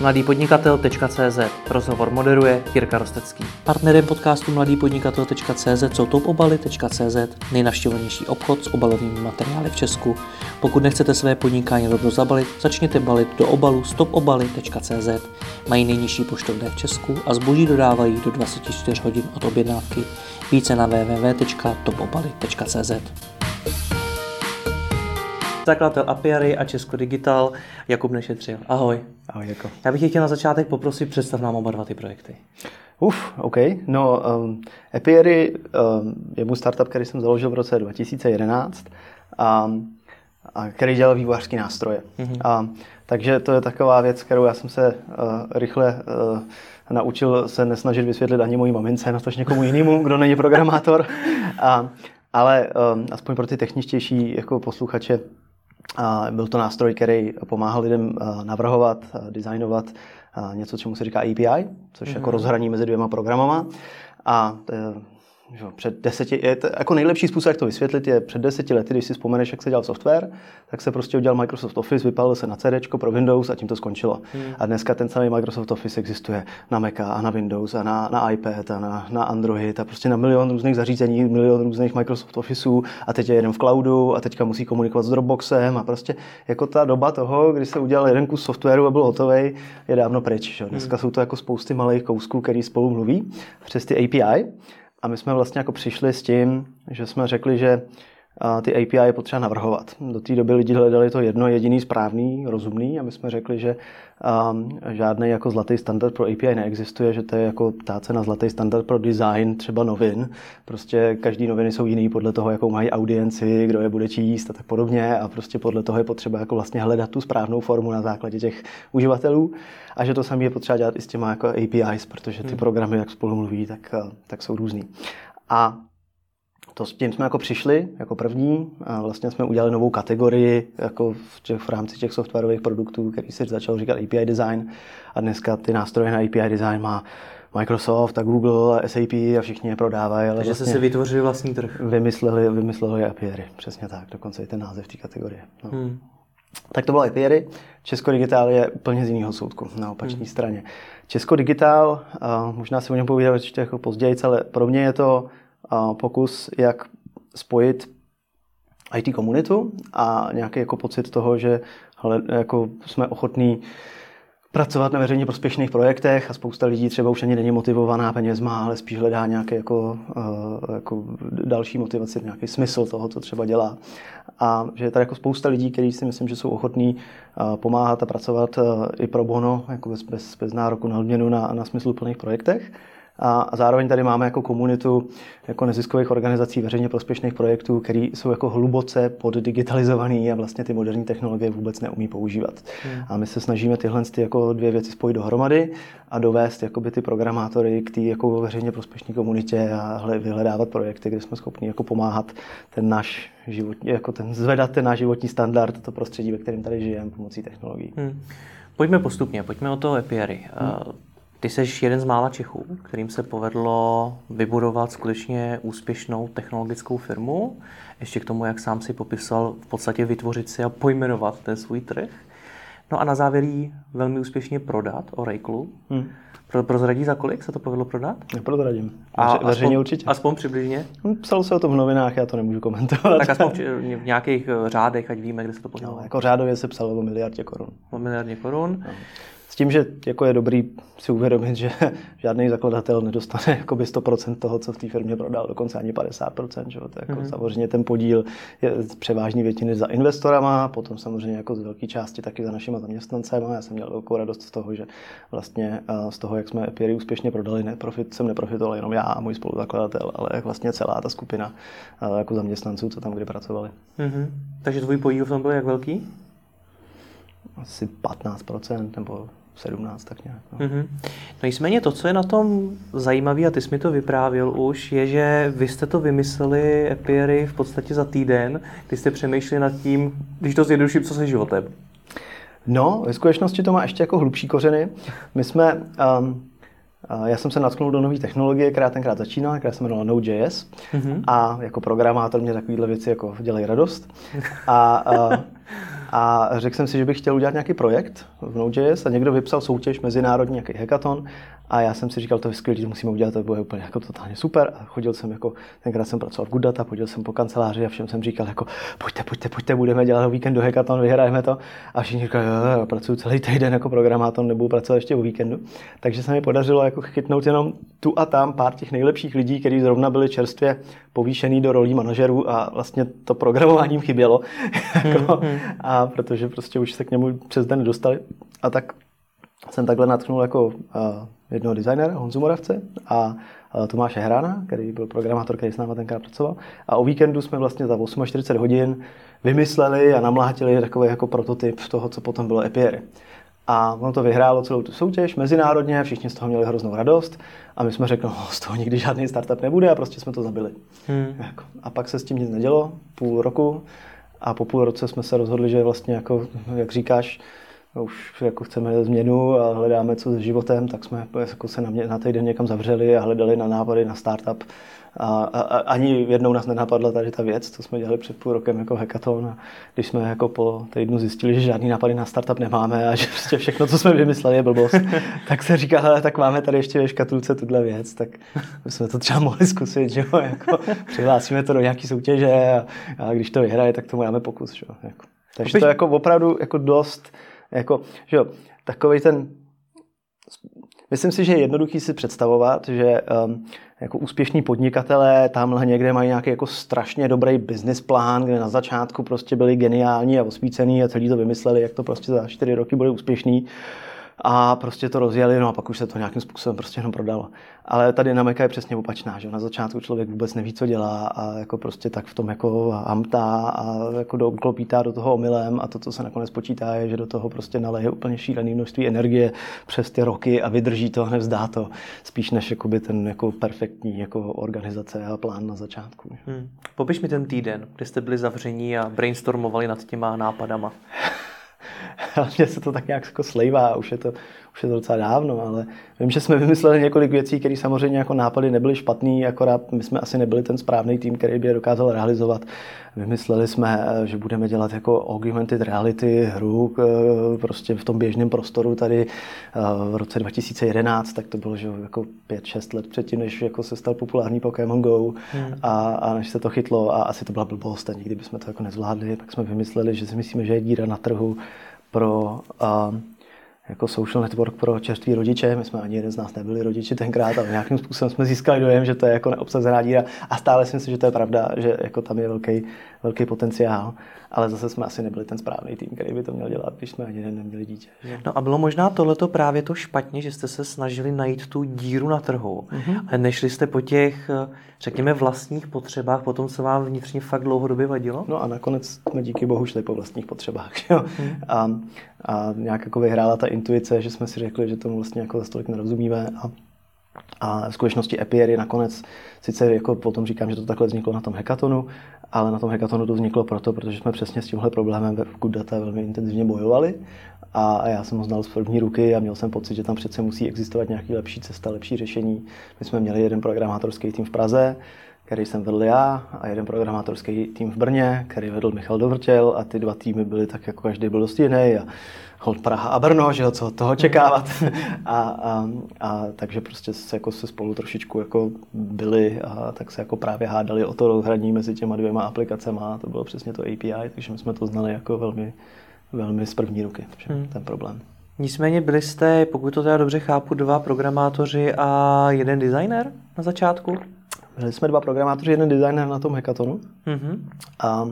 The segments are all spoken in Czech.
mladýpodnikatel.cz Rozhovor moderuje Jirka Rostecký. Partnerem podcastu mladýpodnikatel.cz jsou topobaly.cz nejnavštěvovanější obchod s obalovými materiály v Česku. Pokud nechcete své podnikání rovnou zabalit, začněte balit do obalu stopobaly.cz. Mají nejnižší poštovné v Česku a zboží dodávají do 24 hodin od objednávky. Více na www.topobaly.cz zakladatel Apiary a Česko Digital Jakub Nešetřil. Ahoj. Ahoj, jako. Já bych chtěl na začátek poprosit, představ nám oba dva ty projekty. Uf, OK. No, um, Apiary um, je můj startup, který jsem založil v roce 2011 a, a který dělal vývojářské nástroje. Mm-hmm. A, takže to je taková věc, kterou já jsem se uh, rychle uh, naučil se nesnažit vysvětlit ani mojí mamince, na tož někomu jinému, kdo není programátor. A, ale um, aspoň pro ty techničtější jako posluchače, byl to nástroj, který pomáhal lidem navrhovat, designovat něco, čemu se říká API, což mm-hmm. jako mhm. rozhraní mezi dvěma programama. A že před deseti, je to, jako nejlepší způsob, jak to vysvětlit, je před deseti lety, když si vzpomeneš, jak se dělal software, tak se prostě udělal Microsoft Office, vypálil se na CD pro Windows a tím to skončilo. Hmm. A dneska ten samý Microsoft Office existuje na Mac a na Windows a na, na iPad a na, na Android a prostě na milion různých zařízení, milion různých Microsoft Officeů a teď je jeden v cloudu a teďka musí komunikovat s Dropboxem a prostě jako ta doba toho, kdy se udělal jeden kus softwaru a byl hotový, je dávno pryč. Že? Dneska hmm. jsou to jako spousty malých kousků, který spolu mluví přes ty API. A my jsme vlastně jako přišli s tím, že jsme řekli, že ty API je potřeba navrhovat. Do té doby lidi hledali to jedno jediný správný, rozumný a my jsme řekli, že um, žádný jako zlatý standard pro API neexistuje, že to je jako ptát se na zlatý standard pro design třeba novin. Prostě každý noviny jsou jiný podle toho, jakou mají audienci, kdo je bude číst a tak podobně a prostě podle toho je potřeba jako vlastně hledat tu správnou formu na základě těch uživatelů a že to samé je potřeba dělat i s těma jako APIs, protože ty hmm. programy, jak spolu mluví, tak, tak jsou různý. A to s tím jsme jako přišli jako první a vlastně jsme udělali novou kategorii jako v, těch, v rámci těch softwarových produktů, který se začal říkat API design a dneska ty nástroje na API design má Microsoft a Google a SAP a všichni je prodávají. Ale Takže vlastně jste si vytvořili vlastní trh. Vymysleli, vymysleli API, přesně tak, dokonce i ten název té kategorie. No. Hmm. Tak to bylo API. Česko Digital je úplně z jiného soudku, na opačné hmm. straně. Česko Digital, možná se o něm povídat ještě jako později, ale pro mě je to pokus, jak spojit IT komunitu a nějaký jako pocit toho, že hele, jako jsme ochotní pracovat na veřejně prospěšných projektech a spousta lidí třeba už ani není motivovaná penězma, ale spíš hledá nějaký jako, uh, jako další motivaci, nějaký smysl toho, co třeba dělá. A že je tady jako spousta lidí, kteří si myslím, že jsou ochotní uh, pomáhat a pracovat uh, i pro bono, jako bez, bez, bez nároku na odměnu na, na smysluplných projektech. A zároveň tady máme jako komunitu jako neziskových organizací veřejně prospěšných projektů, které jsou jako hluboce poddigitalizovaný a vlastně ty moderní technologie vůbec neumí používat. Hmm. A my se snažíme tyhle ty jako dvě věci spojit dohromady a dovést jakoby ty programátory k té jako veřejně prospěšné komunitě a vyhledávat projekty, kde jsme schopni jako pomáhat ten náš život, jako ten, zvedat ten náš životní standard, to prostředí, ve kterém tady žijeme pomocí technologií. Hmm. Pojďme postupně, pojďme o toho Epiary. Hmm. Ty jsi jeden z mála Čechů, kterým se povedlo vybudovat skutečně úspěšnou technologickou firmu. Ještě k tomu, jak sám si popisal, v podstatě vytvořit si a pojmenovat ten svůj trh. No a na závěr jí velmi úspěšně prodat Oracle. Hmm. Pro, prozradí za kolik se to povedlo prodat? Neprozradím. A Veřejně aspoň, určitě. Aspoň přibližně? Hm, psalo se o tom v novinách, já to nemůžu komentovat. Tak aspoň v nějakých eh, řádech, ať víme, kde se to povedlo. No, jako řádově se psalo o miliardě korun. O miliardě korun. No tím, že jako je dobrý si uvědomit, že žádný zakladatel nedostane jakoby 100% toho, co v té firmě prodal, dokonce ani 50%. Že? To jako mm-hmm. Samozřejmě ten podíl je z převážní většiny za investorama, potom samozřejmě jako z velké části taky za našimi zaměstnancemi. Já jsem měl velkou radost z toho, že vlastně z toho, jak jsme Epiry úspěšně prodali, neprofit, jsem neprofitoval jenom já a můj spoluzakladatel, ale jak vlastně celá ta skupina jako zaměstnanců, co tam kdy pracovali. Mm-hmm. Takže tvůj podíl v tom byl jak velký? Asi 15% nebo 17, tak nějak. No. Mm-hmm. no nicméně to, co je na tom zajímavé, a ty jsi mi to vyprávěl už, je, že vy jste to vymysleli Epiery v podstatě za týden, kdy jste přemýšleli nad tím, když to zjednoduším, co se životem. No, ve skutečnosti to má ještě jako hlubší kořeny. My jsme, um, já jsem se natknul do nové technologie, která tenkrát začínala, která se jmenovala Node.js mm-hmm. a jako programátor mě takovéhle věci jako dělají radost. A uh, A řekl jsem si, že bych chtěl udělat nějaký projekt v Node.js a někdo vypsal soutěž mezinárodní, nějaký hackathon a já jsem si říkal, to je skvělé, to musíme udělat, to bude úplně jako totálně super. A chodil jsem jako, tenkrát jsem pracoval v Good Data, chodil jsem po kanceláři a všem jsem říkal jako, pojďte, pojďte, pojďte, budeme dělat víkendu hackathon, vyhrajeme to. A všichni říkali, jo, jo, pracuji celý týden jako programátor, nebudu pracovat ještě o víkendu. Takže se mi podařilo jako chytnout jenom tu a tam pár těch nejlepších lidí, kteří zrovna byli čerstvě povýšený do rolí manažerů a vlastně to programováním chybělo. jako, hmm, hmm. a protože prostě už se k němu přes den dostali. A tak jsem takhle natknul jako uh, jednoho designéra, Honzu Moravce a uh, Tomáše Hrána, který byl programátor, který s náma tenkrát pracoval. A o víkendu jsme vlastně za 48 hodin vymysleli a namlátili takový jako prototyp toho, co potom bylo Epier. A ono to vyhrálo celou tu soutěž mezinárodně, všichni z toho měli hroznou radost a my jsme řekli, no, z toho nikdy žádný startup nebude a prostě jsme to zabili. Hmm. Jako, a pak se s tím nic nedělo, půl roku a po půl roce jsme se rozhodli, že vlastně, jako, jak říkáš, už jako chceme změnu a hledáme co s životem, tak jsme jako se na, mě, na týden někam zavřeli a hledali na návody na startup. A, a, a ani jednou nás nenapadla tady ta věc, co jsme dělali před půl rokem jako hackathon. A když jsme jako po týdnu zjistili, že žádný nápady na startup nemáme a že prostě všechno, co jsme vymysleli, je blbost, tak se říká, hele, tak máme tady ještě ve škatulce tuhle věc, tak jsme to třeba mohli zkusit, že jo, jako přihlásíme to do nějaké soutěže a, a, když to vyhraje, tak tomu dáme pokus. Že jo, jako. Takže to je jako opravdu jako dost jako, že jo, takový ten... Myslím si, že je jednoduchý si představovat, že um, jako úspěšní podnikatelé tamhle někde mají nějaký jako strašně dobrý business plán, kde na začátku prostě byli geniální a osvícený a celý to vymysleli, jak to prostě za čtyři roky bude úspěšný a prostě to rozjeli, no a pak už se to nějakým způsobem prostě jenom prodalo. Ale ta dynamika je přesně opačná, že na začátku člověk vůbec neví, co dělá a jako prostě tak v tom jako amtá a jako do, klopítá do toho omylem a to, co se nakonec počítá, je, že do toho prostě naleje úplně šílený množství energie přes ty roky a vydrží to a nevzdá to, spíš než jakoby ten jako perfektní jako organizace a plán na začátku. Hmm. Popiš mi ten týden, kdy jste byli zavření a brainstormovali nad těma nápadama. Mně se to tak nějak jako slejvá, už je, to, už je to docela dávno, ale vím, že jsme vymysleli několik věcí, které samozřejmě jako nápady nebyly špatný, akorát my jsme asi nebyli ten správný tým, který by je dokázal realizovat. Vymysleli jsme, že budeme dělat jako augmented reality hru prostě v tom běžném prostoru tady v roce 2011, tak to bylo že jako 5-6 let předtím, než jako se stal populární Pokémon Go hmm. a, a, než se to chytlo a asi to byla blbost a nikdy bychom to jako nezvládli, tak jsme vymysleli, že si myslíme, že je díra na trhu pro uh, jako social network pro čerství rodiče. My jsme ani jeden z nás nebyli rodiči tenkrát, ale nějakým způsobem jsme získali dojem, že to je jako neobsazená díra a stále si myslím, že to je pravda, že jako tam je velký, velký potenciál ale zase jsme asi nebyli ten správný tým, který by to měl dělat, když jsme ani neměli dítě. No a bylo možná tohleto právě to špatně, že jste se snažili najít tu díru na trhu mm-hmm. a nešli jste po těch, řekněme, vlastních potřebách, potom se vám vnitřně fakt dlouhodobě vadilo? No a nakonec jsme díky bohu šli po vlastních potřebách. Jo? Mm. A, a nějak jako vyhrála ta intuice, že jsme si řekli, že tomu vlastně jako za stolik nerozumíme a a v skutečnosti Epiery nakonec, sice jako potom říkám, že to takhle vzniklo na tom hackathonu, ale na tom hackathonu to vzniklo proto, protože jsme přesně s tímhle problémem ve Good Data velmi intenzivně bojovali a já jsem ho znal z první ruky a měl jsem pocit, že tam přece musí existovat nějaký lepší cesta, lepší řešení. My jsme měli jeden programátorský tým v Praze, který jsem vedl já a jeden programátorský tým v Brně, který vedl Michal Dovrtěl a ty dva týmy byly tak jako každý byl dost jiný a hold Praha a Brno, že jo, co od toho očekávat. a, a, a, takže prostě se, jako se spolu trošičku jako byli a tak se jako právě hádali o to rozhraní mezi těma dvěma aplikacemi a to bylo přesně to API, takže my jsme to znali jako velmi, velmi z první ruky, hmm. ten problém. Nicméně byli jste, pokud to teda dobře chápu, dva programátoři a jeden designer na začátku? Byli jsme dva programátoři, jeden designer na tom hackathonu. Mm-hmm. A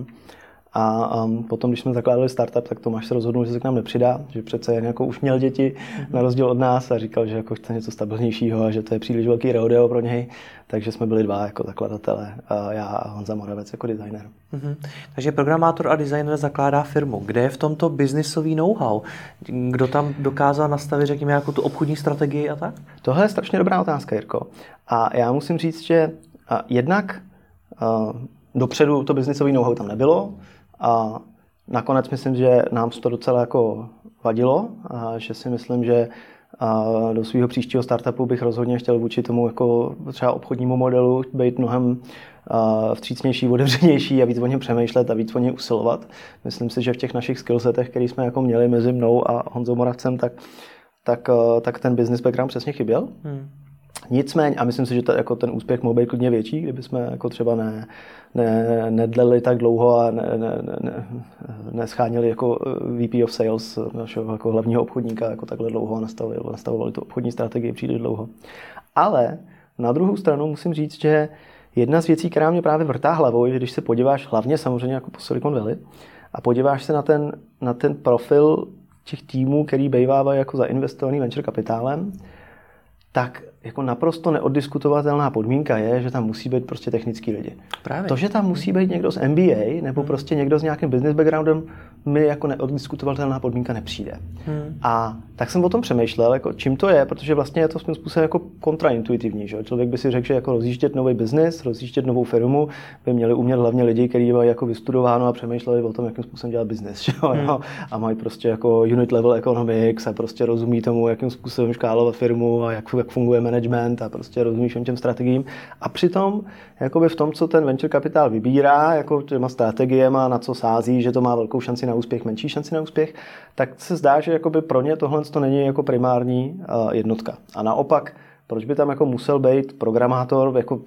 a um, potom, když jsme zakládali startup, tak Tomáš se rozhodnul, že se k nám nepřidá, že přece jen jako už měl děti mm-hmm. na rozdíl od nás a říkal, že jako chce něco stabilnějšího a že to je příliš velký rodeo pro něj. Takže jsme byli dva jako zakladatelé, a já a Honza Moravec jako designer. Mm-hmm. Takže programátor a designer zakládá firmu. Kde je v tomto biznisový know-how? Kdo tam dokázal nastavit, řekněme, jako tu obchodní strategii a tak? Tohle je strašně dobrá otázka, Jirko. A já musím říct, že jednak dopředu to biznisový know-how tam nebylo, a nakonec myslím, že nám to docela jako vadilo a že si myslím, že a do svého příštího startupu bych rozhodně chtěl vůči tomu jako třeba obchodnímu modelu být mnohem vstřícnější, otevřenější a víc o něm přemýšlet a víc o něj usilovat. Myslím si, že v těch našich skillsetech, který jsme jako měli mezi mnou a Honzou Moravcem, tak, tak, tak ten business background přesně chyběl. Hmm. Nicméně, a myslím si, že to, jako ten úspěch mohl být klidně větší, kdyby jsme jako třeba ne, ne, nedleli tak dlouho a ne, ne, ne, nescháněli jako VP of Sales, našeho jako hlavního obchodníka, jako takhle dlouho a nastavovali, nastavovali tu obchodní strategii příliš dlouho. Ale na druhou stranu musím říct, že jedna z věcí, která mě právě vrtá hlavou, je, že když se podíváš hlavně samozřejmě jako po Silicon Valley a podíváš se na ten, na ten profil těch týmů, který bývávají jako zainvestovaný venture kapitálem, tak jako naprosto neoddiskutovatelná podmínka je, že tam musí být prostě technický lidi. Právě. To, že tam musí být někdo z MBA nebo hmm. prostě někdo s nějakým business backgroundem, mi jako neoddiskutovatelná podmínka nepřijde. Hmm. A tak jsem o tom přemýšlel, jako čím to je, protože vlastně je to svým způsobem jako kontraintuitivní. Že? Člověk by si řekl, že jako rozjíždět nový biznis, rozjíždět novou firmu, by měli umět hlavně lidi, kteří mají jako vystudováno a přemýšleli o tom, jakým způsobem dělat biznis. Hmm. A mají prostě jako unit level economics a prostě rozumí tomu, jakým způsobem škálovat firmu a jak, jak funguje management a prostě rozumí všem těm strategiím. A přitom jakoby v tom, co ten venture kapitál vybírá, jako těma strategiemi, na co sází, že to má velkou šanci na úspěch, menší šanci na úspěch, tak se zdá, že jakoby pro ně tohle to není jako primární uh, jednotka. A naopak, proč by tam jako musel být programátor, jako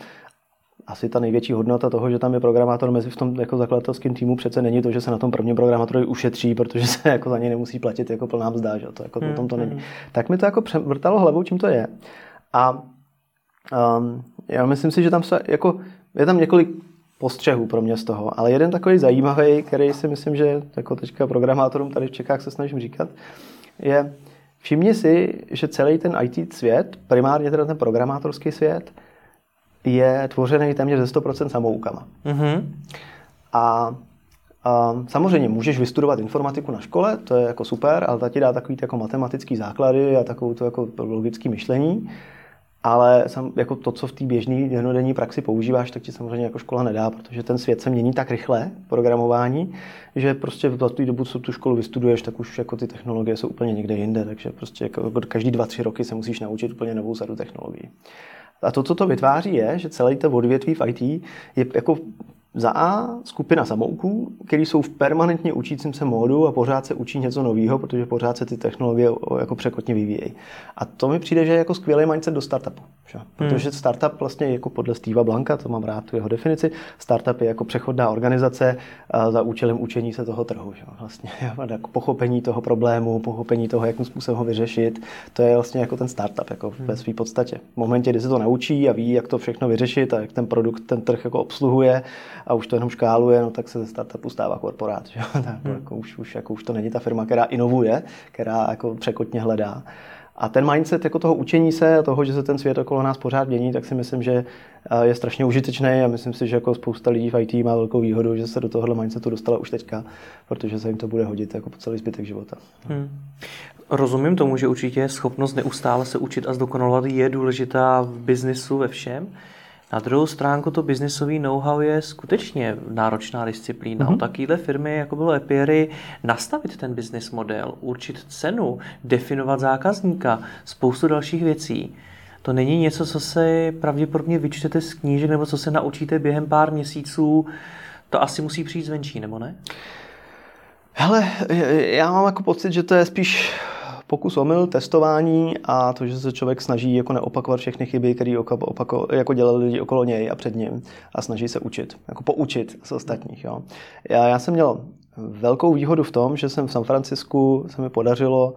asi ta největší hodnota toho, že tam je programátor mezi v tom jako zakladatelském týmu, přece není to, že se na tom prvním programátorovi ušetří, protože se jako za něj nemusí platit jako plná mzda, že to jako hmm, o tom to není. Hmm. Tak mi to jako vrtalo hlavou, čím to je. A um, já myslím si, že tam se, jako, je tam několik postřehů pro mě z toho, ale jeden takový zajímavý, který si myslím, že jako teďka programátorům tady v Čechách se snažím říkat, je, všimni si, že celý ten IT svět, primárně teda ten programátorský svět, je tvořený téměř ze 100% samoukama. Mm-hmm. A a samozřejmě můžeš vystudovat informatiku na škole, to je jako super, ale ta ti dá takový jako matematický základy a takovou to jako logické myšlení ale sam, jako to, co v té běžné jednodenní praxi používáš, tak ti samozřejmě jako škola nedá, protože ten svět se mění tak rychle, programování, že prostě v tu dobu, co tu školu vystuduješ, tak už jako ty technologie jsou úplně někde jinde, takže prostě jako každý dva, tři roky se musíš naučit úplně novou sadu technologií. A to, co to vytváří, je, že celý to odvětví v IT je jako za A skupina samouků, který jsou v permanentně učícím se módu a pořád se učí něco nového, protože pořád se ty technologie jako překotně vyvíjejí. A to mi přijde, že je jako skvělý mindset do startupu. Že? Protože hmm. startup vlastně jako podle Steva Blanka, to mám rád tu jeho definici, startup je jako přechodná organizace za účelem učení se toho trhu. Že? Vlastně jako pochopení toho problému, pochopení toho, jakým způsobem ho vyřešit, to je vlastně jako ten startup jako hmm. ve své podstatě. V momentě, kdy se to naučí a ví, jak to všechno vyřešit a jak ten produkt ten trh jako obsluhuje a už to jenom škáluje, no tak se ze startupu stává korporát. Že? tak hmm. jako už, už, jako už to není ta firma, která inovuje, která jako překotně hledá. A ten mindset jako toho učení se a toho, že se ten svět okolo nás pořád mění, tak si myslím, že eh, je strašně užitečný a myslím si, že jako spousta lidí v IT má velkou výhodu, že se do tohohle mindsetu dostala už teďka, protože se jim to bude hodit jako po celý zbytek života. Hmm. Rozumím tomu, že určitě schopnost neustále se učit a zdokonalovat je důležitá v biznisu ve všem. Na druhou stránku to biznisový know-how je skutečně náročná disciplína. Mm-hmm. O takovéhle firmy, jako bylo Epiery, nastavit ten business model, určit cenu, definovat zákazníka, spoustu dalších věcí. To není něco, co se pravděpodobně vyčtete z knížek nebo co se naučíte během pár měsíců. To asi musí přijít zvenčí, nebo ne? Hele, já mám jako pocit, že to je spíš pokus omyl, testování a to, že se člověk snaží jako neopakovat všechny chyby, které jako dělali lidi okolo něj a před ním a snaží se učit, jako poučit z ostatních. Jo. Já, já jsem měl velkou výhodu v tom, že jsem v San Francisku se mi podařilo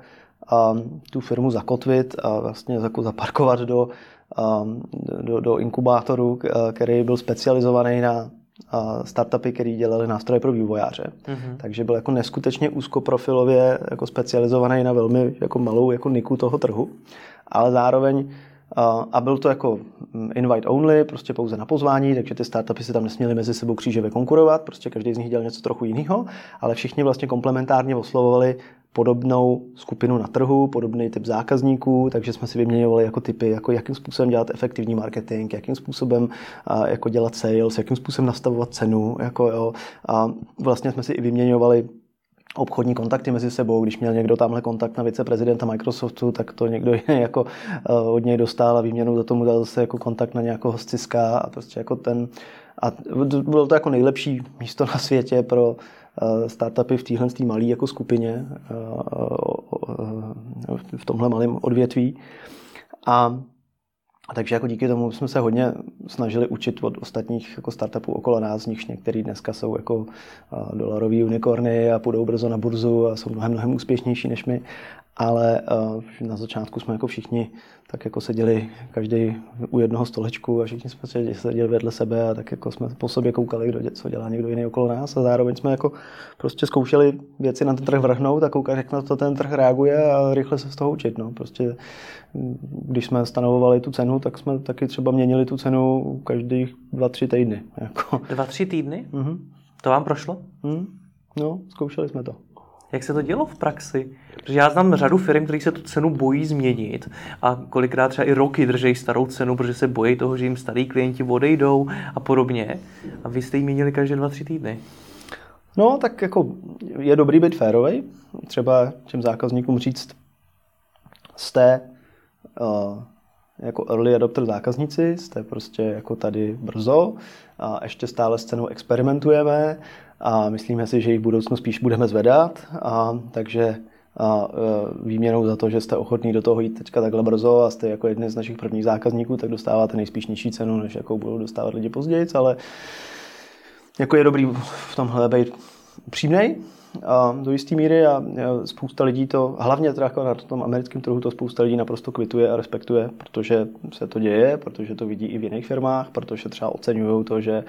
um, tu firmu zakotvit a vlastně jako zaparkovat do, um, do, do inkubátoru, který byl specializovaný na startupy, které dělali nástroje pro vývojáře. Mm-hmm. Takže byl jako neskutečně úzkoprofilově jako specializovaný na velmi jako malou jako niku toho trhu, ale zároveň a byl to jako mm, invite only, prostě pouze na pozvání, takže ty startupy si tam nesměly mezi sebou křížově konkurovat, prostě každý z nich dělal něco trochu jiného, ale všichni vlastně komplementárně oslovovali podobnou skupinu na trhu, podobný typ zákazníků, takže jsme si vyměňovali jako typy, jako jakým způsobem dělat efektivní marketing, jakým způsobem jako dělat sales, jakým způsobem nastavovat cenu, jako jo, a vlastně jsme si i vyměňovali obchodní kontakty mezi sebou. Když měl někdo tamhle kontakt na viceprezidenta Microsoftu, tak to někdo jiný jako uh, od něj dostal a výměnou za tomu dal zase jako kontakt na nějakého Cisca a prostě jako ten a bylo to jako nejlepší místo na světě pro uh, startupy v téhle malé jako skupině uh, v tomhle malém odvětví. A a takže jako díky tomu jsme se hodně snažili učit od ostatních jako startupů okolo nás, z nichž některý dneska jsou jako dolarový unikorny a půjdou brzo na burzu a jsou mnohem, mnohem úspěšnější než my ale uh, na začátku jsme jako všichni tak jako seděli každý u jednoho stolečku a všichni jsme seděli vedle sebe a tak jako jsme po sobě koukali, kdo, co dělá někdo jiný okolo nás a zároveň jsme jako prostě zkoušeli věci na ten trh vrhnout a koukat, jak na to ten trh reaguje a rychle se z toho učit. No. Prostě když jsme stanovovali tu cenu, tak jsme taky třeba měnili tu cenu každých dva, tři týdny. Jako. Dva, tři týdny? Mm-hmm. To vám prošlo? Mm. No, zkoušeli jsme to. Jak se to dělo v praxi? Protože já znám řadu firm, které se tu cenu bojí změnit a kolikrát třeba i roky drží starou cenu, protože se bojí toho, že jim starý klienti odejdou a podobně. A vy jste ji měnili každé dva, tři týdny. No, tak jako je dobrý být férovej. Třeba těm zákazníkům říct, jste uh, jako early adopter zákazníci, jste prostě jako tady brzo a ještě stále s cenou experimentujeme a myslíme si, že ji v budoucnu spíš budeme zvedat, a, takže a e, výměnou za to, že jste ochotní do toho jít teďka takhle brzo a jste jako jedni z našich prvních zákazníků, tak dostáváte nejspíš nižší cenu, než jakou budou dostávat lidi později, ale jako je dobrý v tomhle být upřímnej a do jisté míry a spousta lidí to, hlavně teda jako na tom americkém trhu to spousta lidí naprosto kvituje a respektuje, protože se to děje, protože to vidí i v jiných firmách, protože třeba oceňují to, že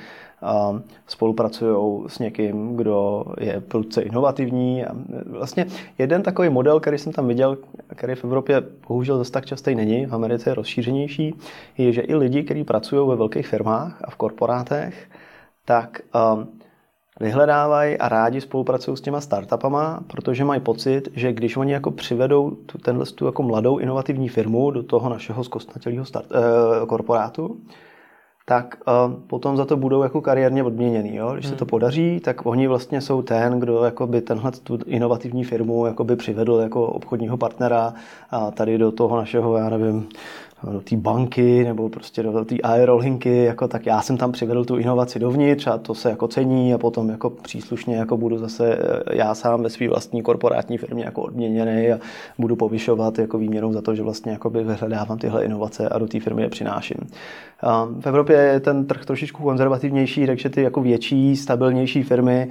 spolupracují s někým, kdo je prudce inovativní. A vlastně jeden takový model, který jsem tam viděl, který v Evropě bohužel zase tak častý není, v Americe je rozšířenější, je, že i lidi, kteří pracují ve velkých firmách a v korporátech, tak vyhledávají a rádi spolupracují s těma startupama, protože mají pocit, že když oni jako přivedou tu, tenhle tu jako mladou inovativní firmu do toho našeho zkostnatělého start, eh, korporátu, tak uh, potom za to budou jako kariérně odměněný. Jo? Když hmm. se to hmm. podaří, tak oni vlastně jsou ten, kdo jakoby tenhle tu inovativní firmu jakoby přivedl jako obchodního partnera a tady do toho našeho, já nevím, do té banky nebo prostě do té aerolinky, jako tak já jsem tam přivedl tu inovaci dovnitř a to se jako cení a potom jako příslušně jako budu zase eh, já sám ve své vlastní korporátní firmě jako odměněný a budu povyšovat jako výměnou za to, že vlastně jako vyhledávám tyhle inovace a do té firmy je přináším. V Evropě je ten trh trošičku konzervativnější, takže ty jako větší, stabilnější firmy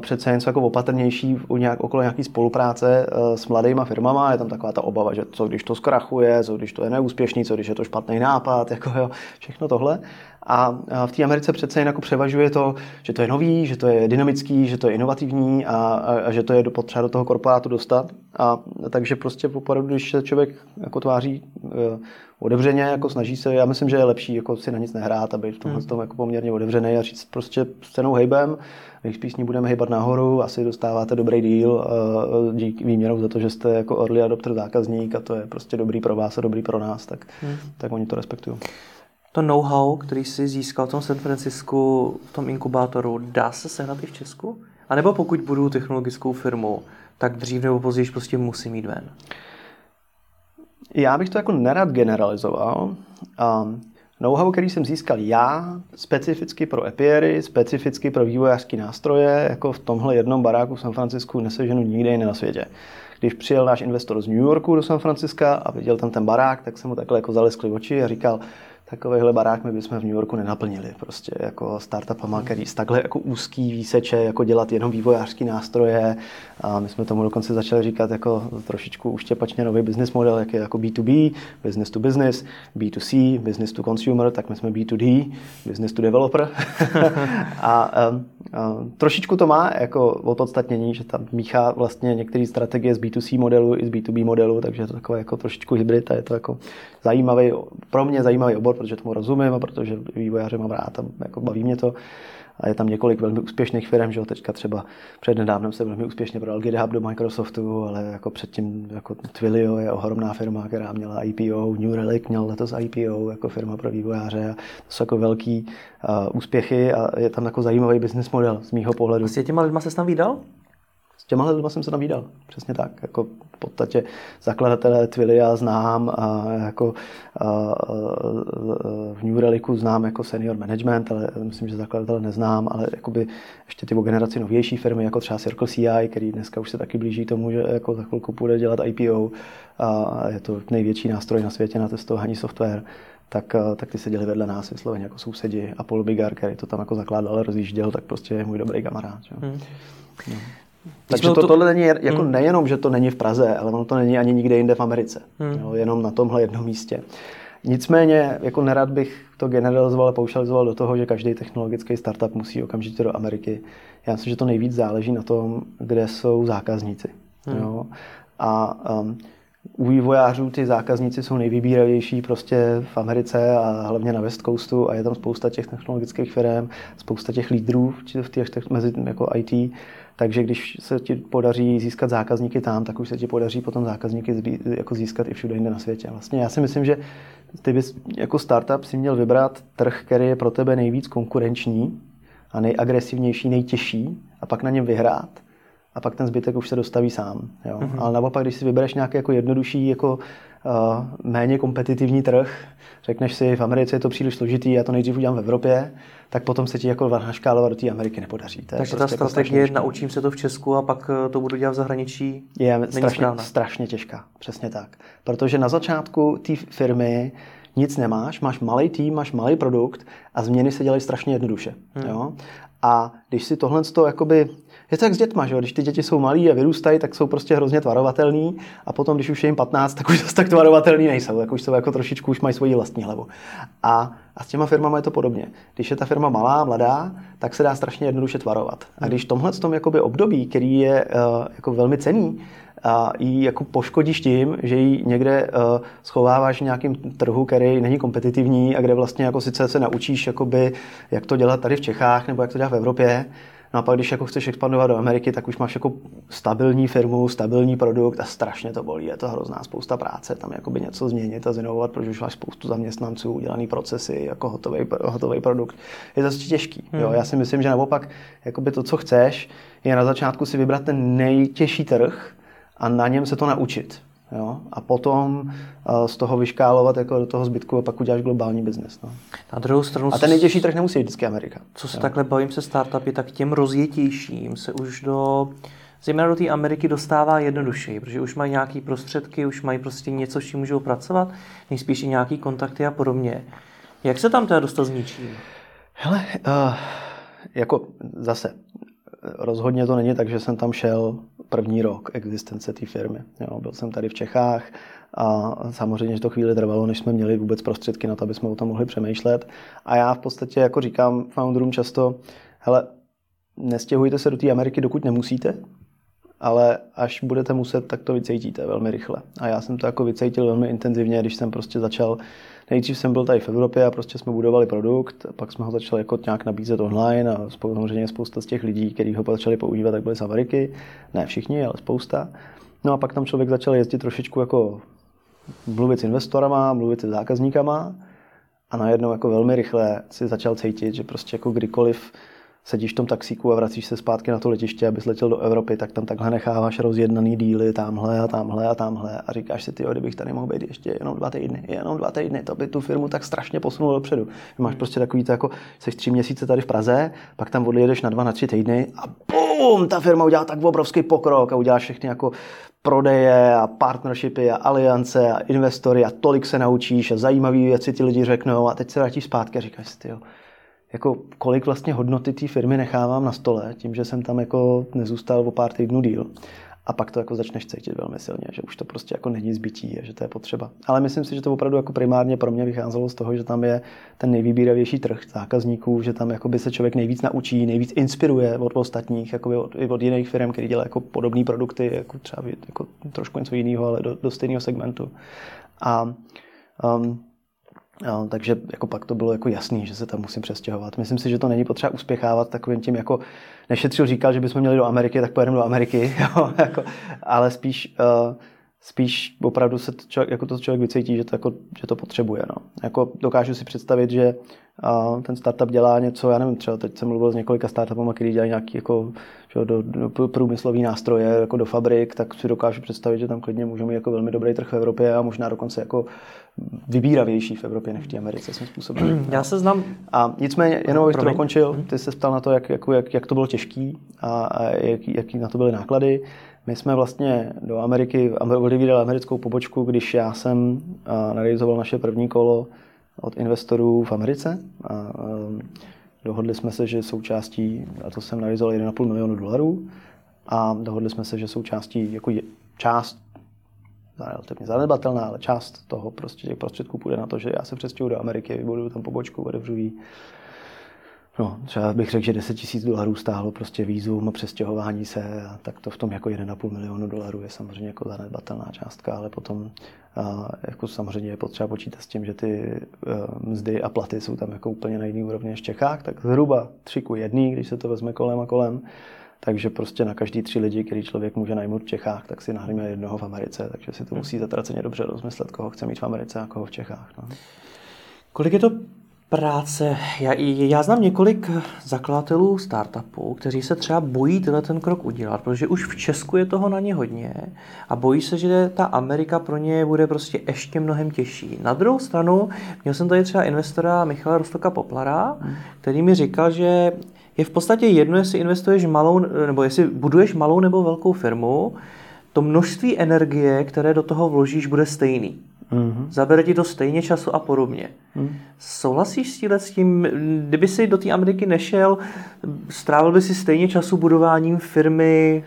přece jen jsou jako opatrnější u nějak, okolo nějaký spolupráce e, s mladýma firmama. Je tam taková ta obava, že co když to zkrachuje, co když to je neúspěšný, co když je to špatný nápad, jako jo, všechno tohle. A v té Americe přece jen jako převažuje to, že to je nový, že to je dynamický, že to je inovativní a, a, a že to je potřeba do toho korporátu dostat. A takže prostě opravdu, když se člověk jako tváří uh, otevřeně, jako snaží se, já myslím, že je lepší jako si na nic nehrát a být v tomhle hmm. tom jako poměrně otevřený a říct prostě s cenou hejbem, nejspíš s ní budeme hejbat nahoru, asi dostáváte dobrý díl uh, díky výměnou za to, že jste jako early adopter zákazník a to je prostě dobrý pro vás a dobrý pro nás, tak, hmm. tak oni to respektují to know-how, který si získal v tom San Francisku, v tom inkubátoru, dá se sehnat i v Česku? A nebo pokud budu technologickou firmu, tak dřív nebo později prostě musím jít ven? Já bych to jako nerad generalizoval. Um, know-how, který jsem získal já, specificky pro APIry, specificky pro vývojářské nástroje, jako v tomhle jednom baráku v San Francisku neseženu nikde jiné na světě. Když přijel náš investor z New Yorku do San Franciska a viděl tam ten barák, tak jsem mu takhle jako zaleskli oči a říkal, takovýhle barák my bychom v New Yorku nenaplnili. Prostě jako startupama, který z takhle jako úzký výseče, jako dělat jenom vývojářský nástroje. A my jsme tomu dokonce začali říkat jako trošičku uštěpačně nový business model, jak je jako B2B, business to business, B2C, business to consumer, tak my jsme B2D, business to developer. a, a trošičku to má jako opodstatnění, že tam míchá vlastně některé strategie z B2C modelu i z B2B modelu, takže je to takové jako trošičku hybrid a je to jako zajímavý, pro mě zajímavý obor, protože tomu rozumím a protože vývojáře mám rád a jako baví mě to. A je tam několik velmi úspěšných firm, že jo, teďka třeba před nedávnem se velmi úspěšně prodal GitHub do Microsoftu, ale jako předtím jako Twilio je ohromná firma, která měla IPO, New Relic měl letos IPO jako firma pro vývojáře a to jsou jako velký uh, úspěchy a je tam jako zajímavý business model z mýho pohledu. S těma lidma se tam vydal? Těma lidma jsem se tam vydal. Přesně tak. Jako v podstatě zakladatelé Twilia znám, a jako a, a, v New Relicu znám jako senior management, ale myslím, že zakladatele neznám, ale jakoby ještě ty generaci novější firmy, jako třeba Circle CI, který dneska už se taky blíží tomu, že jako za chvilku půjde dělat IPO a je to největší nástroj na světě na testování software tak, tak ty seděli vedle nás vysloveně jako sousedi a Paul Bigar, který to tam jako zakládal, rozjížděl, tak prostě je můj dobrý kamarád. Že? Hmm. No. Takže to, to, tohle není jako hmm. nejenom, že to není v Praze, ale ono to není ani nikde jinde v Americe. Hmm. Jo, jenom na tomhle jednom místě. Nicméně, jako nerad bych to generalizoval a paušalizoval do toho, že každý technologický startup musí okamžitě do Ameriky. Já myslím, že to nejvíc záleží na tom, kde jsou zákazníci. Hmm. Jo? A um, u vývojářů ty zákazníci jsou nejvybíravější prostě v Americe a hlavně na West Coastu a je tam spousta těch technologických firm, spousta těch lídrů v těch, mezi jako IT, takže když se ti podaří získat zákazníky tam, tak už se ti podaří potom zákazníky jako získat i všude jinde na světě. Vlastně já si myslím, že ty bys jako startup si měl vybrat trh, který je pro tebe nejvíc konkurenční a nejagresivnější, nejtěžší a pak na něm vyhrát a pak ten zbytek už se dostaví sám. Jo? Mm-hmm. Ale naopak, když si vybereš nějaký jako jednodušší, jako uh, méně kompetitivní trh, řekneš si, v Americe je to příliš složitý, já to nejdřív udělám v Evropě, tak potom se ti jako naškálovat do té Ameriky nepodaří. To Takže prostě ta jako strategie, jako naučím se to v Česku a pak eh, to budu dělat v zahraničí, je strašně, strašně těžká. Přesně tak. Protože na začátku té firmy nic nemáš, máš malý tým, máš malý produkt a změny se dělají strašně jednoduše. Hmm. Jo? A když si tohle z toho jakoby je to jak s dětma, že Když ty děti jsou malí a vyrůstají, tak jsou prostě hrozně tvarovatelný a potom, když už je jim 15, tak už zase tak tvarovatelný nejsou, tak už jsou jako trošičku, už mají svoji vlastní hlavu. A, a s těma firmama je to podobně. Když je ta firma malá, mladá, tak se dá strašně jednoduše tvarovat. A když tomhle tom jakoby období, který je uh, jako velmi cený, a ji jako poškodíš tím, že ji někde uh, schováváš v nějakým trhu, který není kompetitivní a kde vlastně jako sice se naučíš, jakoby, jak to dělat tady v Čechách nebo jak to dělat v Evropě, No a pak, když jako chceš expandovat do Ameriky, tak už máš jako stabilní firmu, stabilní produkt a strašně to bolí. Je to hrozná spousta práce, tam jakoby něco změnit a zinovovat, protože už máš spoustu zaměstnanců, udělaný procesy, jako hotový, hotový produkt. Je to těžký. Hmm. Jo? Já si myslím, že naopak jakoby to, co chceš, je na začátku si vybrat ten nejtěžší trh a na něm se to naučit. Jo? A potom uh, z toho vyškálovat jako do toho zbytku a pak uděláš globální biznes. No. Na druhou stranu... A ten nejtěžší trh nemusí být vždycky Amerika. Co se jo? takhle bavím se startupy, tak těm rozjetějším se už do zejména do té Ameriky dostává jednodušeji, protože už mají nějaké prostředky, už mají prostě něco, s čím můžou pracovat, nejspíš i nějaký kontakty a podobně. Jak se tam teda dostat s ničím? Hele, uh, jako zase, rozhodně to není tak, že jsem tam šel první rok existence té firmy. Jo, byl jsem tady v Čechách a samozřejmě, že to chvíli trvalo, než jsme měli vůbec prostředky na to, aby jsme o tom mohli přemýšlet. A já v podstatě jako říkám founderům často, hele, nestěhujte se do té Ameriky, dokud nemusíte, ale až budete muset, tak to vycítíte velmi rychle. A já jsem to jako vycítil velmi intenzivně, když jsem prostě začal Nejdřív jsem byl tady v Evropě a prostě jsme budovali produkt, pak jsme ho začali jako nějak nabízet online a samozřejmě spousta z těch lidí, kteří ho začali používat, tak byli z Ameriky. Ne všichni, ale spousta. No a pak tam člověk začal jezdit trošičku jako mluvit s investorama, mluvit s zákazníkama a najednou jako velmi rychle si začal cítit, že prostě jako kdykoliv sedíš v tom taxíku a vracíš se zpátky na to letiště, abys letěl do Evropy, tak tam takhle necháváš rozjednaný díly tamhle a tamhle a tamhle a říkáš si, ty, kdybych tady mohl být ještě jenom dva týdny, jenom dva týdny, to by tu firmu tak strašně posunulo dopředu. Máš prostě takový to jako, jsi tři měsíce tady v Praze, pak tam odjedeš na dva, na tři týdny a bum, ta firma udělá tak obrovský pokrok a uděláš všechny jako prodeje a partnershipy a aliance a investory a tolik se naučíš a zajímavé věci ti lidi řeknou a teď se vrátíš zpátky a říkáš si, ty, jo, jako kolik vlastně hodnoty té firmy nechávám na stole, tím, že jsem tam jako nezůstal o pár týdnů díl. A pak to jako začneš cítit velmi silně, že už to prostě jako není zbytí, že to je potřeba. Ale myslím si, že to opravdu jako primárně pro mě vycházelo z toho, že tam je ten nejvýběravější trh zákazníků, že tam by se člověk nejvíc naučí, nejvíc inspiruje od ostatních, jako od, i od jiných firm, které dělají jako podobné produkty, jako třeba jako trošku něco jiného, ale do, do stejného segmentu. A um, Jo, takže jako pak to bylo jako jasný, že se tam musím přestěhovat. Myslím si, že to není potřeba uspěchávat takovým tím, jako nešetřil říkal, že bychom měli do Ameriky, tak pojedeme do Ameriky, jo, jako, ale spíš uh, spíš opravdu se to člověk, jako to člověk vycítí, že to, jako, že to potřebuje. No. Jako dokážu si představit, že a ten startup dělá něco, já nevím, třeba teď jsem mluvil s několika startupama, který dělají nějaký jako, že do, do průmyslový nástroje jako do fabrik, tak si dokážu představit, že tam klidně můžeme mít jako velmi dobrý trh v Evropě a možná dokonce jako vybíravější v Evropě než v té Americe svým způsobem. Já se znám. A nicméně, jenom abych to dokončil, ty se ptal na to, jak, jak, jak, jak to bylo těžký a, a jak, jaký na to byly náklady. My jsme vlastně do Ameriky odevírali americkou pobočku, když já jsem realizoval naše první kolo od investorů v Americe. A, a, dohodli jsme se, že součástí, a to jsem realizoval 1,5 milionu dolarů, a dohodli jsme se, že součástí, jako je, část relativně zanedbatelná, ale část toho prostě těch prostředků půjde na to, že já se přestěhuji do Ameriky, vybuduju tam pobočku, otevřu No, třeba bych řekl, že 10 tisíc dolarů stálo prostě výzum a přestěhování se, a tak to v tom jako 1,5 milionu dolarů je samozřejmě jako zanedbatelná částka, ale potom a jako samozřejmě je potřeba počítat s tím, že ty uh, mzdy a platy jsou tam jako úplně na jiný úrovni než v Čechách, tak zhruba 3 ku 1, když se to vezme kolem a kolem. Takže prostě na každý tři lidi, který člověk může najmout v Čechách, tak si nahríme jednoho v Americe, takže si to musí zatraceně dobře rozmyslet, koho chce mít v Americe a koho v Čechách. No. Kolik je to práce. Já, já znám několik zakladatelů startupů, kteří se třeba bojí tenhle ten krok udělat, protože už v Česku je toho na ně hodně a bojí se, že ta Amerika pro ně bude prostě ještě mnohem těžší. Na druhou stranu, měl jsem tady třeba investora Michala Rostoka Poplara, který mi říkal, že je v podstatě jedno, jestli investuješ malou, nebo jestli buduješ malou nebo velkou firmu, to množství energie, které do toho vložíš, bude stejný. Mm-hmm. Zabere ti to stejně času a podobně. Mm. Souhlasíš s tím, kdyby si do té Ameriky nešel, strávil by si stejně času budováním firmy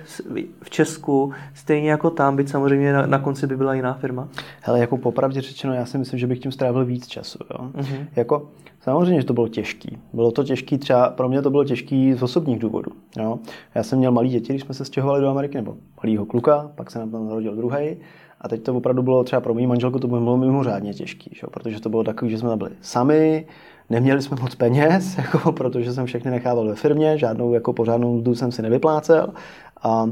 v Česku, stejně jako tam, byť samozřejmě na, na konci by byla jiná firma? Hele, jako popravdě řečeno, já si myslím, že bych tím strávil víc času. Jo? Mm-hmm. Jako, samozřejmě, že to bylo těžký. Bylo to těžký třeba, pro mě to bylo těžký z osobních důvodů. Jo? Já jsem měl malý děti, když jsme se stěhovali do Ameriky, nebo malýho kluka, pak se nám tam narodil druhý. A teď to opravdu bylo třeba pro mou manželku to bylo mimořádně těžké, protože to bylo takový, že jsme byli sami, neměli jsme moc peněz, jako, protože jsem všechny nechával ve firmě, žádnou jako pořádnou mzdu jsem si nevyplácel. A,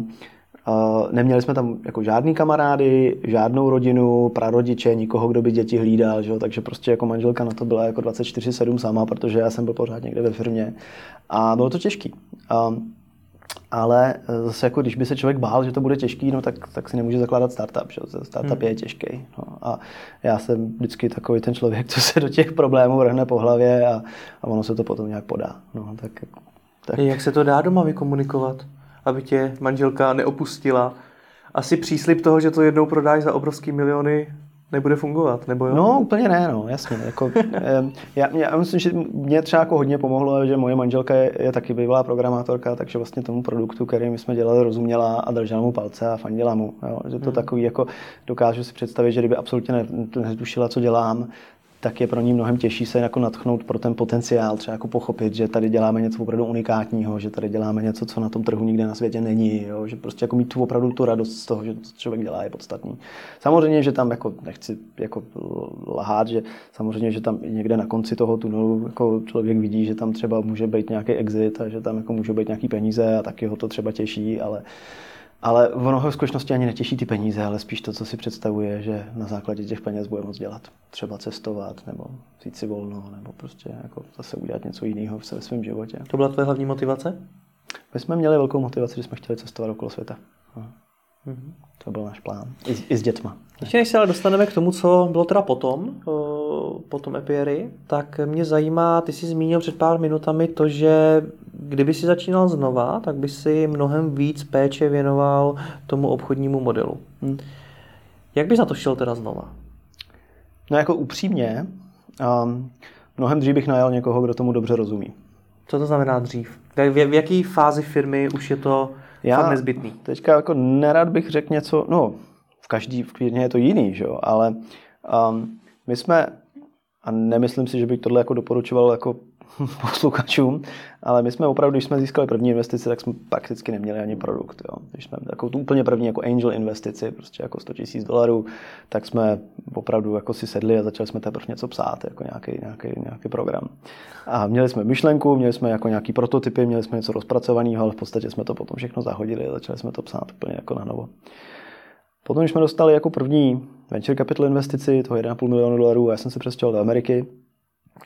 a neměli jsme tam jako žádný kamarády, žádnou rodinu, prarodiče, nikoho, kdo by děti hlídal, že? takže prostě jako manželka na to byla jako 24-7 sama, protože já jsem byl pořád někde ve firmě a bylo to těžký. A, ale eh, zase jako když by se člověk bál, že to bude těžký, no tak, tak si nemůže zakládat startup. Že? Startup hmm. je těžký. No. A já jsem vždycky takový ten člověk, co se do těch problémů vrhne po hlavě a, a ono se to potom nějak podá. No, tak, tak. Jak se to dá doma vykomunikovat, aby tě manželka neopustila? Asi příslip toho, že to jednou prodáš za obrovský miliony, nebude fungovat, nebo jo? No, úplně ne, no, jasně. Jako, já, já, myslím, že mě třeba jako hodně pomohlo, že moje manželka je, je taky bývalá programátorka, takže vlastně tomu produktu, který my jsme dělali, rozuměla a držela mu palce a fandila mu. Jo? Že to hmm. takový, jako dokážu si představit, že kdyby absolutně netušila, co dělám, tak je pro ní mnohem těžší se jako natchnout pro ten potenciál, třeba jako pochopit, že tady děláme něco opravdu unikátního, že tady děláme něco, co na tom trhu nikde na světě není, jo? že prostě jako mít tu opravdu tu radost z toho, že to, co člověk dělá, je podstatný. Samozřejmě, že tam jako nechci jako lhát, že samozřejmě, že tam někde na konci toho tunelu jako člověk vidí, že tam třeba může být nějaký exit a že tam jako může být nějaký peníze a taky ho to třeba těší, ale ale ono ho v skutečnosti ani netěší ty peníze, ale spíš to, co si představuje, že na základě těch peněz bude moc dělat. Třeba cestovat, nebo jít si volno, nebo prostě jako zase udělat něco jiného v svém životě. To byla tvoje hlavní motivace? My jsme měli velkou motivaci, že jsme chtěli cestovat okolo světa. Mm-hmm. To byl náš plán. I, I s dětma. Ještě než se ale dostaneme k tomu, co bylo teda potom, potom Epieri, tak mě zajímá, ty jsi zmínil před pár minutami to, že kdyby si začínal znova, tak by si mnohem víc péče věnoval tomu obchodnímu modelu. Hmm. Jak bys na to šel teda znova? No jako upřímně, um, mnohem dřív bych najal někoho, kdo tomu dobře rozumí. Co to znamená dřív? V, v, v jaké fázi firmy už je to Já fakt nezbytný? teďka jako nerad bych řekl něco, no v každý v je to jiný, že jo, ale um, my jsme, a nemyslím si, že bych tohle jako doporučoval jako posluchačům, ale my jsme opravdu, když jsme získali první investici, tak jsme prakticky neměli ani produkt. Jo. Když jsme jako tu úplně první jako angel investici, prostě jako 100 000 dolarů, tak jsme opravdu jako si sedli a začali jsme teprve něco psát, jako nějaký, nějaký, nějaký program. A měli jsme myšlenku, měli jsme jako nějaký prototypy, měli jsme něco rozpracovaného, ale v podstatě jsme to potom všechno zahodili a začali jsme to psát úplně jako na novo. Potom, když jsme dostali jako první venture capital investici, toho 1,5 milionu dolarů, a já jsem se přestěhoval do Ameriky,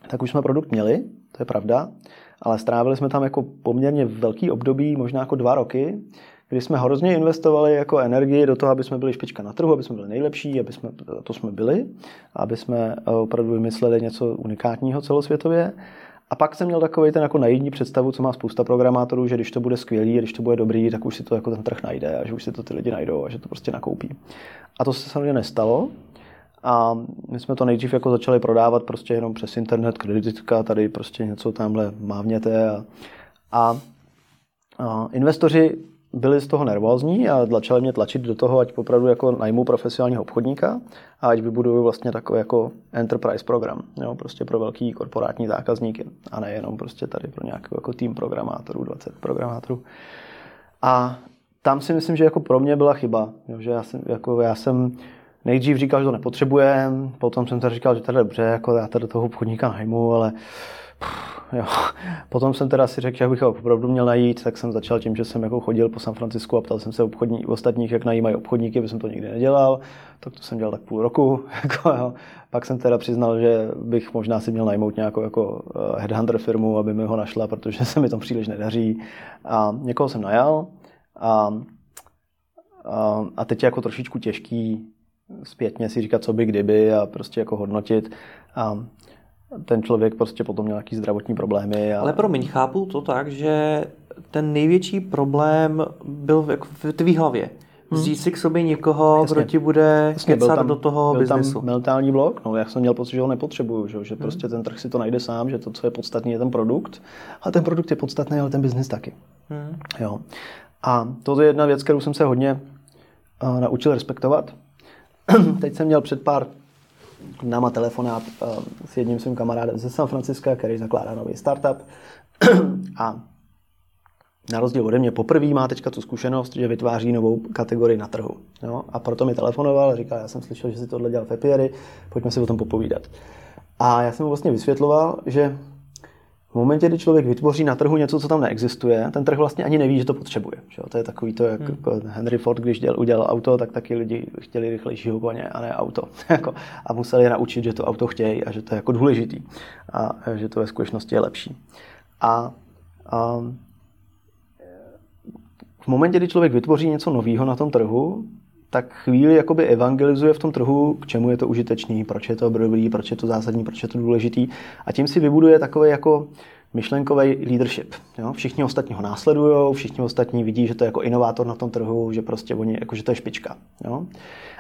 tak už jsme produkt měli, to je pravda, ale strávili jsme tam jako poměrně velký období, možná jako dva roky, kdy jsme hrozně investovali jako energii do toho, aby jsme byli špička na trhu, aby jsme byli nejlepší, aby jsme, to jsme byli, aby jsme opravdu vymysleli něco unikátního celosvětově. A pak jsem měl takový ten jako naivní představu, co má spousta programátorů, že když to bude skvělý, když to bude dobrý, tak už si to jako ten trh najde a že už si to ty lidi najdou a že to prostě nakoupí. A to se samozřejmě nestalo. A my jsme to nejdřív jako začali prodávat prostě jenom přes internet, kreditka, tady prostě něco tamhle mávněte. A, a, a investoři byli z toho nervózní a začali mě tlačit do toho, ať opravdu jako najmu profesionálního obchodníka a ať vybuduju vlastně takový jako enterprise program, jo, prostě pro velký korporátní zákazníky a nejenom prostě tady pro nějaký jako tým programátorů, 20 programátorů. A tam si myslím, že jako pro mě byla chyba, jo, že já jsem, jako já jsem nejdřív říkal, že to nepotřebujeme, potom jsem tady říkal, že je dobře, jako já tady toho obchodníka najmu, ale jo. Potom jsem teda si řekl, že bych ho opravdu měl najít, tak jsem začal tím, že jsem jako chodil po San Francisku a ptal jsem se obchodní, ostatních, jak najímají obchodníky, protože jsem to nikdy nedělal. Tak to jsem dělal tak půl roku. Jako, jo. Pak jsem teda přiznal, že bych možná si měl najmout nějakou jako eh, headhunter firmu, aby mi ho našla, protože se mi to příliš nedaří. A někoho jsem najal a, a teď je jako trošičku těžký zpětně si říkat, co by kdyby a prostě jako hodnotit. A ten člověk prostě potom měl nějaký zdravotní problémy. A... Ale promiň, chápu to tak, že ten největší problém byl jako v tvý hlavě. Hmm. Vzít si k sobě někoho, Jasně. kdo ti bude Jasně, kecat tam, do toho byl biznesu. tam mentální blok, no já jsem měl pocit, že ho nepotřebuju, že, že hmm. prostě ten trh si to najde sám, že to, co je podstatný, je ten produkt, a ten produkt je podstatný, ale ten biznis taky. Hmm. Jo. A to je jedna věc, kterou jsem se hodně uh, naučil respektovat. Teď jsem měl před pár náma telefonát uh, s jedním svým kamarádem ze San Francisca, který zakládá nový startup a na rozdíl ode mě poprvé má teďka tu zkušenost, že vytváří novou kategorii na trhu. Jo? A proto mi telefonoval a říkal, já jsem slyšel, že si tohle dělal v Epieri, pojďme si o tom popovídat. A já jsem mu vlastně vysvětloval, že v momentě, kdy člověk vytvoří na trhu něco, co tam neexistuje, ten trh vlastně ani neví, že to potřebuje. Že? To je takový to, jak hmm. Jako Henry Ford, když děl, udělal auto, tak taky lidi chtěli rychlejšího koně a ne auto. Jako, a museli je naučit, že to auto chtějí a že to je jako důležitý a že to ve skutečnosti je lepší. A, a v momentě, kdy člověk vytvoří něco nového na tom trhu, tak chvíli jakoby evangelizuje v tom trhu, k čemu je to užitečný, proč je to dobrý, proč je to zásadní, proč je to důležitý. A tím si vybuduje takový jako myšlenkový leadership. Jo? Všichni ostatní ho následují, všichni ostatní vidí, že to je jako inovátor na tom trhu, že prostě oni, jako, že to je špička. Jo?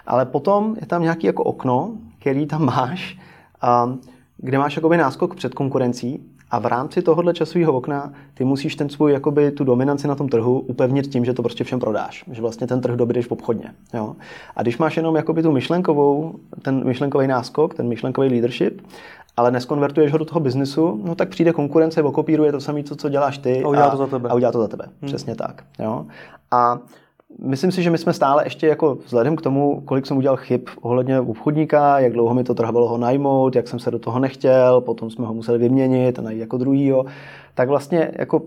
Ale potom je tam nějaký jako okno, který tam máš, a, kde máš jakoby náskok před konkurencí a v rámci tohohle časového okna ty musíš ten svůj, jakoby, tu dominanci na tom trhu upevnit tím, že to prostě všem prodáš. Že vlastně ten trh dobydeš v obchodně. Jo? A když máš jenom jakoby, tu myšlenkovou, ten myšlenkový náskok, ten myšlenkový leadership, ale neskonvertuješ ho do toho biznesu, no tak přijde konkurence, okopíruje to samé, co, co děláš ty. A udělá to za tebe. A udělá to za tebe. Hmm. Přesně tak. Jo? A myslím si, že my jsme stále ještě jako vzhledem k tomu, kolik jsem udělal chyb ohledně obchodníka, jak dlouho mi to trvalo ho najmout, jak jsem se do toho nechtěl, potom jsme ho museli vyměnit a najít jako druhýho, tak vlastně jako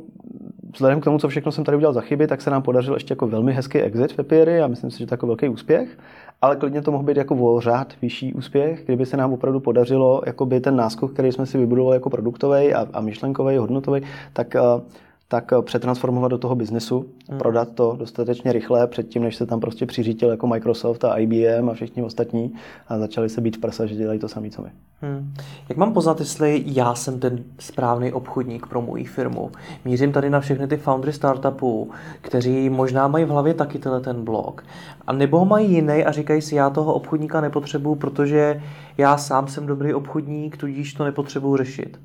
vzhledem k tomu, co všechno jsem tady udělal za chyby, tak se nám podařil ještě jako velmi hezký exit v Epieri a myslím si, že to jako velký úspěch. Ale klidně to mohl být jako o řád vyšší úspěch, kdyby se nám opravdu podařilo by ten náskok, který jsme si vybudovali jako produktový a, a myšlenkový, hodnotový, tak uh, tak eh, přetransformovat do toho biznesu, hmm. prodat to dostatečně rychle předtím, než se tam prostě přiřítil jako Microsoft a IBM a všichni ostatní a začali se být v prsa, že dělají to samé, co my. Hmm. Jak mám poznat, jestli já jsem ten správný obchodník pro moji firmu? Mířím tady na všechny ty foundry startupů, kteří možná mají v hlavě taky tenhle ten blog. A nebo ho mají jiný a říkají si, já toho obchodníka nepotřebuju, protože já sám jsem dobrý obchodník, tudíž to nepotřebuju řešit.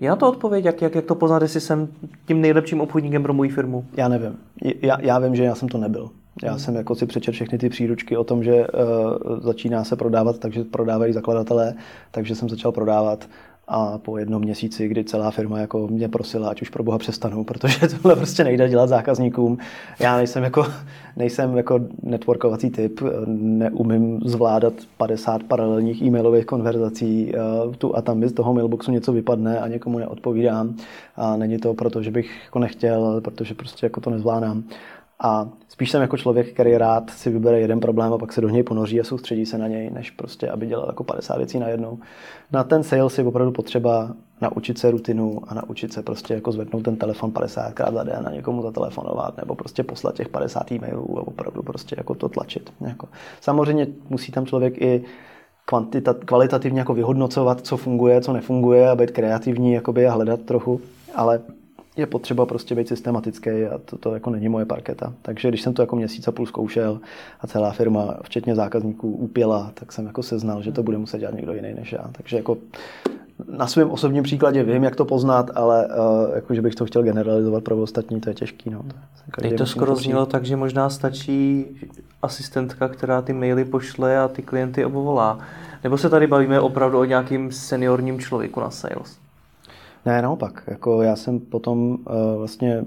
Je na to odpověď, jak, jak, jak to poznat, jestli jsem tím nejlepším obchodníkem pro moji firmu? Já nevím. Já, já vím, že já jsem to nebyl. Já jsem jako si přečet všechny ty příručky o tom, že uh, začíná se prodávat, takže prodávají zakladatelé, takže jsem začal prodávat a po jednom měsíci, kdy celá firma jako mě prosila, ať už pro boha přestanu, protože tohle prostě nejde dělat zákazníkům. Já nejsem jako, nejsem jako networkovací typ, neumím zvládat 50 paralelních e-mailových konverzací, eh, tu a tam mi z toho mailboxu něco vypadne a někomu neodpovídám. A není to proto, že bych jako nechtěl, protože prostě jako to nezvládám. A spíš jsem jako člověk, který rád si vybere jeden problém a pak se do něj ponoří a soustředí se na něj, než prostě, aby dělal jako 50 věcí najednou. Na ten sales je opravdu potřeba naučit se rutinu a naučit se prostě jako zvednout ten telefon 50 krát za den a někomu zatelefonovat nebo prostě poslat těch 50 e-mailů a opravdu prostě jako to tlačit. Jako. Samozřejmě musí tam člověk i kvantita, kvalitativně jako vyhodnocovat, co funguje, co nefunguje a být kreativní jakoby, a hledat trochu, ale je potřeba prostě být systematický a to, to jako není moje parketa. Takže když jsem to jako měsíc a půl zkoušel a celá firma, včetně zákazníků, upěla, tak jsem jako seznal, že to bude muset dělat někdo jiný než já. Takže jako na svém osobním příkladě vím, jak to poznat, ale uh, jako, že bych to chtěl generalizovat pro ostatní, to je těžký. No. Teď to skoro znělo tak, že možná stačí asistentka, která ty maily pošle a ty klienty obvolá. Nebo se tady bavíme opravdu o nějakým seniorním člověku na sales? Ne, naopak. Jako já jsem potom uh, vlastně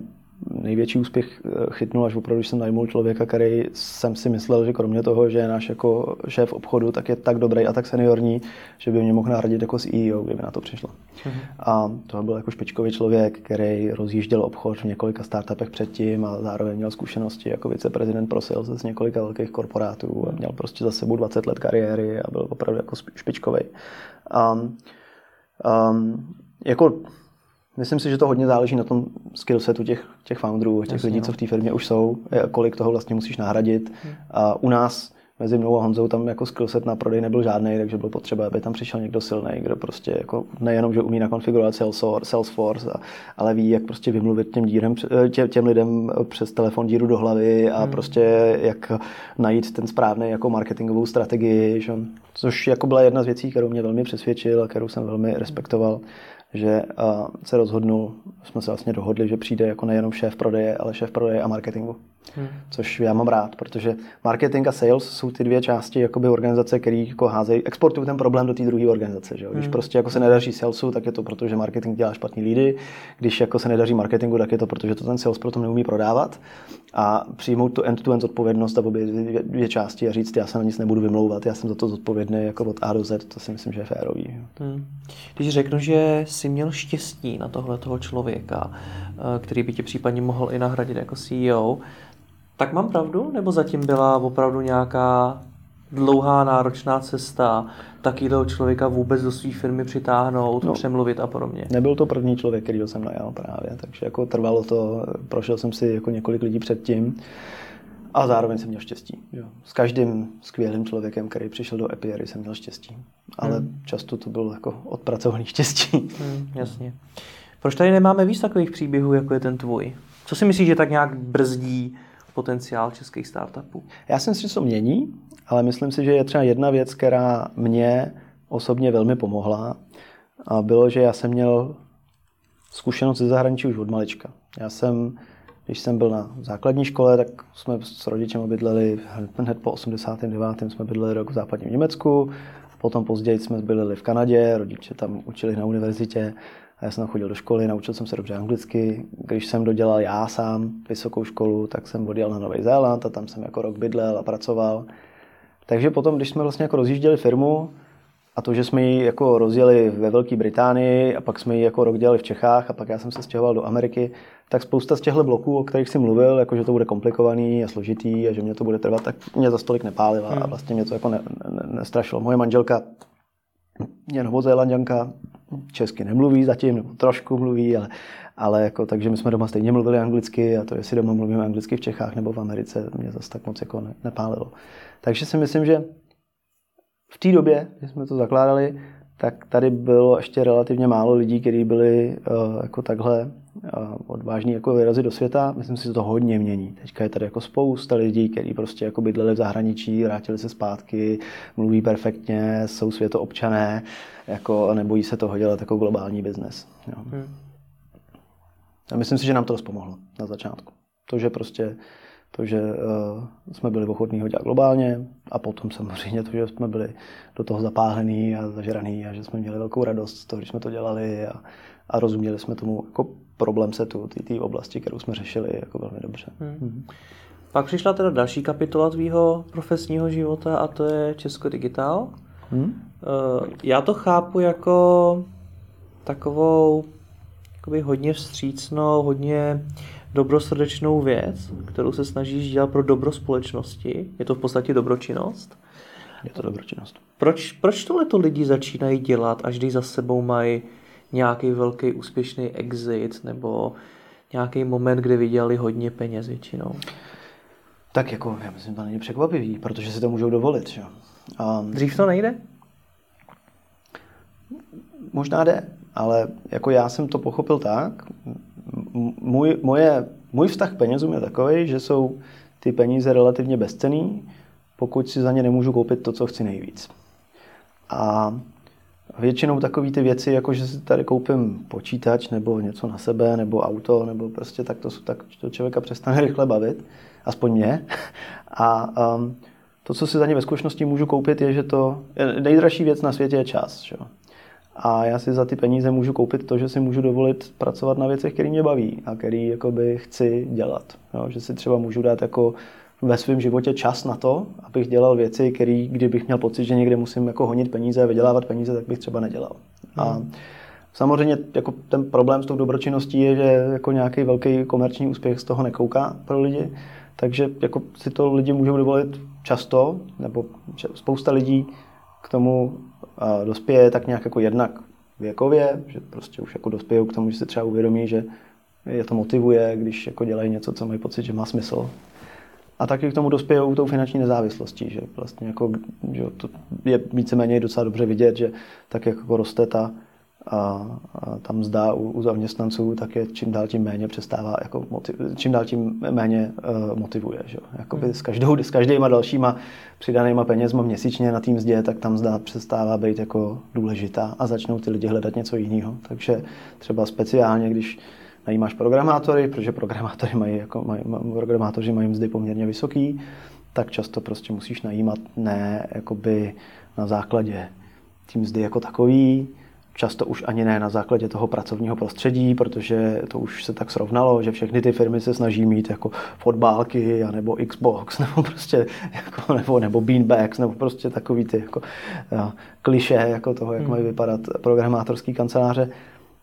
největší úspěch eh, chytnul, až opravdu jsem najmul člověka, který jsem si myslel, že kromě toho, že je náš jako šéf obchodu, tak je tak dobrý a tak seniorní, že by mě mohl nahradit jako CEO, kdyby na to přišlo. Mm-hmm. A to byl jako špičkový člověk, který rozjížděl obchod v několika startupech předtím a zároveň měl zkušenosti jako viceprezident pro sales z několika velkých korporátů a měl prostě za sebou 20 let kariéry a byl opravdu jako špičkový. Um, um, jako Myslím si, že to hodně záleží na tom skillsetu těch, těch founderů, těch Jasně, lidí, no. co v té firmě už jsou, kolik toho vlastně musíš nahradit. Hmm. A u nás mezi mnou a Honzou tam jako skillset na prodej nebyl žádný, takže bylo potřeba, aby tam přišel někdo silný, kdo prostě jako nejenom, že umí nakonfigurovat Salesforce, ale ví, jak prostě vymluvit těm, dírem, tě, těm lidem přes telefon díru do hlavy a hmm. prostě jak najít ten správný jako marketingovou strategii, že? což jako byla jedna z věcí, kterou mě velmi přesvědčil a kterou jsem velmi respektoval že se rozhodnul, jsme se vlastně dohodli, že přijde jako nejenom šéf prodeje, ale šéf prodeje a marketingu. Hmm. Což já mám rád, protože marketing a sales jsou ty dvě části jakoby organizace, které jako házejí, exportují ten problém do té druhé organizace. Že? Když hmm. prostě jako se nedaří salesu, tak je to proto, že marketing dělá špatný lídy. Když jako se nedaří marketingu, tak je to proto, že to ten sales proto neumí prodávat. A přijmout tu end-to-end odpovědnost a obě dvě, dvě části a říct, já se na nic nebudu vymlouvat, já jsem za to zodpovědný jako od A do Z, to si myslím, že je férový. Hmm. Když řeknu, že jsi měl štěstí na tohle toho člověka, eh, který by tě případně mohl i nahradit jako CEO, tak mám pravdu? Nebo zatím byla opravdu nějaká dlouhá, náročná cesta takového člověka vůbec do své firmy přitáhnout, no, přemluvit a podobně? Nebyl to první člověk, který jsem najal právě, takže jako trvalo to, prošel jsem si jako několik lidí předtím a zároveň jsem měl štěstí. Jo. S každým skvělým člověkem, který přišel do Epiery, jsem měl štěstí. Ale hmm. často to bylo jako odpracovaný štěstí. Hmm, jasně. Proč tady nemáme víc takových příběhů, jako je ten tvůj? Co si myslíš, že tak nějak brzdí potenciál českých startupů? Já si myslím, že to mění, ale myslím si, že je třeba jedna věc, která mě osobně velmi pomohla. A bylo, že já jsem měl zkušenost ze zahraničí už od malička. Já jsem, když jsem byl na základní škole, tak jsme s rodičem bydleli hned po 89. jsme bydleli rok v západním Německu, potom později jsme bydleli v Kanadě, rodiče tam učili na univerzitě já jsem chodil do školy, naučil jsem se dobře anglicky. Když jsem dodělal já sám vysokou školu, tak jsem odjel na Nový Zéland a tam jsem jako rok bydlel a pracoval. Takže potom, když jsme vlastně jako rozjížděli firmu, a to, že jsme ji jako rozjeli ve Velké Británii a pak jsme ji jako rok dělali v Čechách a pak já jsem se stěhoval do Ameriky, tak spousta z těchto bloků, o kterých jsem mluvil, jako že to bude komplikovaný a složitý a že mě to bude trvat, tak mě za stolik nepálila hmm. a vlastně mě to jako ne, ne, nestrašilo. Moje manželka je novozélanděnka, česky nemluví zatím, nebo trošku mluví, ale, ale jako, takže my jsme doma stejně mluvili anglicky a to, jestli doma mluvíme anglicky v Čechách nebo v Americe, mě zase tak moc jako ne, nepálilo. Takže si myslím, že v té době, kdy jsme to zakládali, tak tady bylo ještě relativně málo lidí, kteří byli uh, jako takhle odvážní jako vyrazit do světa. Myslím si, že to hodně mění. Teďka je tady jako spousta lidí, kteří prostě jako bydleli v zahraničí, vrátili se zpátky, mluví perfektně, jsou světoobčané jako, a nebojí se toho dělat jako globální biznes. Hmm. A myslím si, že nám to dost pomohlo na začátku. To, že prostě to, že uh, jsme byli ochotní ho dělat globálně a potom samozřejmě to, že jsme byli do toho zapálení a zažraný a že jsme měli velkou radost z toho, když jsme to dělali a, a rozuměli jsme tomu jako problém setu, té oblasti, kterou jsme řešili jako velmi dobře. Hmm. Hmm. Pak přišla teda další kapitola tvýho profesního života a to je Česko Digitál. Hmm? Uh, já to chápu jako takovou jakoby hodně vstřícnou, hodně dobrosrdečnou věc, kterou se snažíš dělat pro dobro společnosti. Je to v podstatě dobročinnost. Je to dobročinnost. Proč, proč tohle to lidi začínají dělat, až když za sebou mají nějaký velký úspěšný exit nebo nějaký moment, kde vydělali hodně peněz většinou? Tak jako, já myslím, to není překvapivý, protože si to můžou dovolit. Že? Um, Dřív to nejde? Možná jde, ale jako já jsem to pochopil tak, můj, moje, můj vztah k penězům je takový, že jsou ty peníze relativně bezcený, pokud si za ně nemůžu koupit to, co chci nejvíc. A většinou takové ty věci, jako že si tady koupím počítač nebo něco na sebe, nebo auto, nebo prostě tak to, tak to člověka přestane rychle bavit, aspoň mě. A um, to, co si za ně ve zkušenosti můžu koupit, je, že to nejdražší věc na světě je čas. Že? A já si za ty peníze můžu koupit to, že si můžu dovolit pracovat na věcech, které mě baví a které chci dělat. Jo? Že si třeba můžu dát jako ve svém životě čas na to, abych dělal věci, které, kdybych měl pocit, že někde musím jako honit peníze a vydělávat peníze, tak bych třeba nedělal. Hmm. A samozřejmě jako ten problém s tou dobročinností je, že jako nějaký velký komerční úspěch z toho nekouká pro lidi, takže jako si to lidi můžou dovolit často, nebo spousta lidí k tomu dospěje tak nějak jako jednak věkově, že prostě už jako dospějou k tomu, že si třeba uvědomí, že je to motivuje, když jako dělají něco, co mají pocit, že má smysl. A taky k tomu dospějou tou finanční nezávislostí, že vlastně jako, že to je víceméně docela dobře vidět, že tak jako roste ta, a, a tam mzda u, u zaměstnanců, tak je čím dál tím méně přestává, jako motiv, čím dál tím méně uh, motivuje. Že? Jakoby hmm. s, každou, s každýma dalšíma přidanýma penězma měsíčně na tým mzdě, tak tam mzda přestává být jako důležitá a začnou ty lidi hledat něco jiného. Takže třeba speciálně, když najímáš programátory, protože programátory mají, jako, mají, programátoři mají mzdy poměrně vysoký, tak často prostě musíš najímat ne jakoby na základě tým mzdy jako takový, často už ani ne na základě toho pracovního prostředí, protože to už se tak srovnalo, že všechny ty firmy se snaží mít jako fotbálky, nebo Xbox, nebo prostě jako, nebo, nebo beanbags, nebo prostě takový ty jako, kliše jako toho, jak hmm. mají vypadat programátorský kanceláře.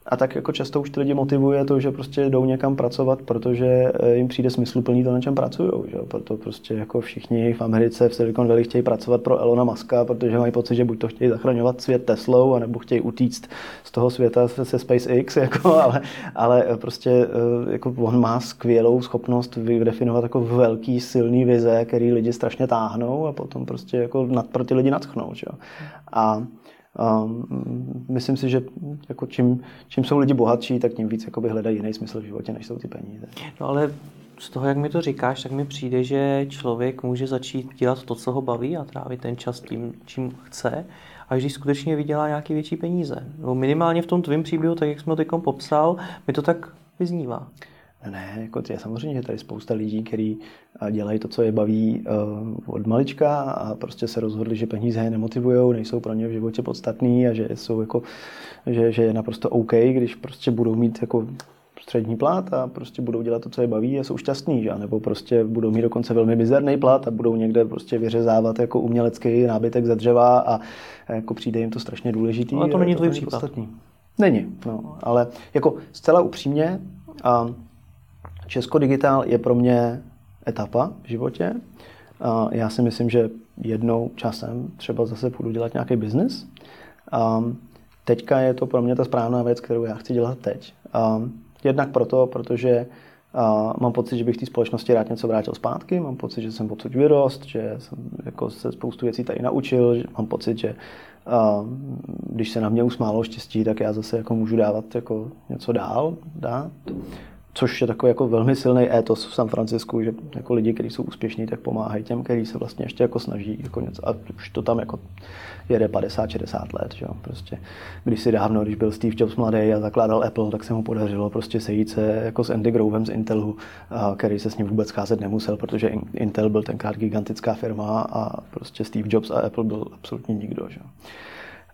A tak jako často už ty lidi motivuje to, že prostě jdou někam pracovat, protože eh, jim přijde smysluplný to, na čem pracují. Že? Proto prostě jako všichni v Americe v Silicon Valley chtějí pracovat pro Elona Muska, protože mají pocit, že buď to chtějí zachraňovat svět Teslou, anebo chtějí utíct z toho světa se SpaceX, jako, ale, ale prostě eh, jako on má skvělou schopnost vydefinovat jako velký, silný vize, který lidi strašně táhnou a potom prostě jako nad, pro ty lidi natchnou. Že? A Um, myslím si, že jako čím, čím jsou lidi bohatší, tak tím víc hledají jiný smysl v životě, než jsou ty peníze. No ale z toho, jak mi to říkáš, tak mi přijde, že člověk může začít dělat to, co ho baví a trávit ten čas tím, čím chce, a když skutečně vydělá nějaké větší peníze. No minimálně v tom tvém příběhu, tak jak jsme to teď popsal, mi to tak vyznívá. Ne, jako je samozřejmě, že tady spousta lidí, kteří dělají to, co je baví uh, od malička a prostě se rozhodli, že peníze je nemotivují, nejsou pro ně v životě podstatný a že jsou jako, že, že je naprosto OK, když prostě budou mít jako střední plat a prostě budou dělat to, co je baví a jsou šťastní, že? nebo prostě budou mít dokonce velmi mizerný plat a budou někde prostě vyřezávat jako umělecký nábytek ze dřeva a jako přijde jim to strašně důležitý. Ale to není tvůj případ. Podstatný. Není, no, ale jako zcela upřímně, a Česko Digitál je pro mě etapa v životě. Já si myslím, že jednou časem třeba zase půjdu dělat nějaký biznis. Teďka je to pro mě ta správná věc, kterou já chci dělat teď. Jednak proto, protože mám pocit, že bych té společnosti rád něco vrátil zpátky, mám pocit, že jsem odsud vyrost, že jsem jako se spoustu věcí tady naučil, že mám pocit, že když se na mě usmálo štěstí, tak já zase jako můžu dávat jako něco dál, dát což je takový jako velmi silný étos v San Francisku, že jako lidi, kteří jsou úspěšní, tak pomáhají těm, kteří se vlastně ještě jako snaží jako něco. A už to tam jako jede 50-60 let. Že jo? Prostě, když si dávno, když byl Steve Jobs mladý a zakládal Apple, tak se mu podařilo prostě sejít se jako s Andy Grovem z Intelu, který se s ním vůbec scházet nemusel, protože Intel byl tenkrát gigantická firma a prostě Steve Jobs a Apple byl absolutně nikdo. Že jo?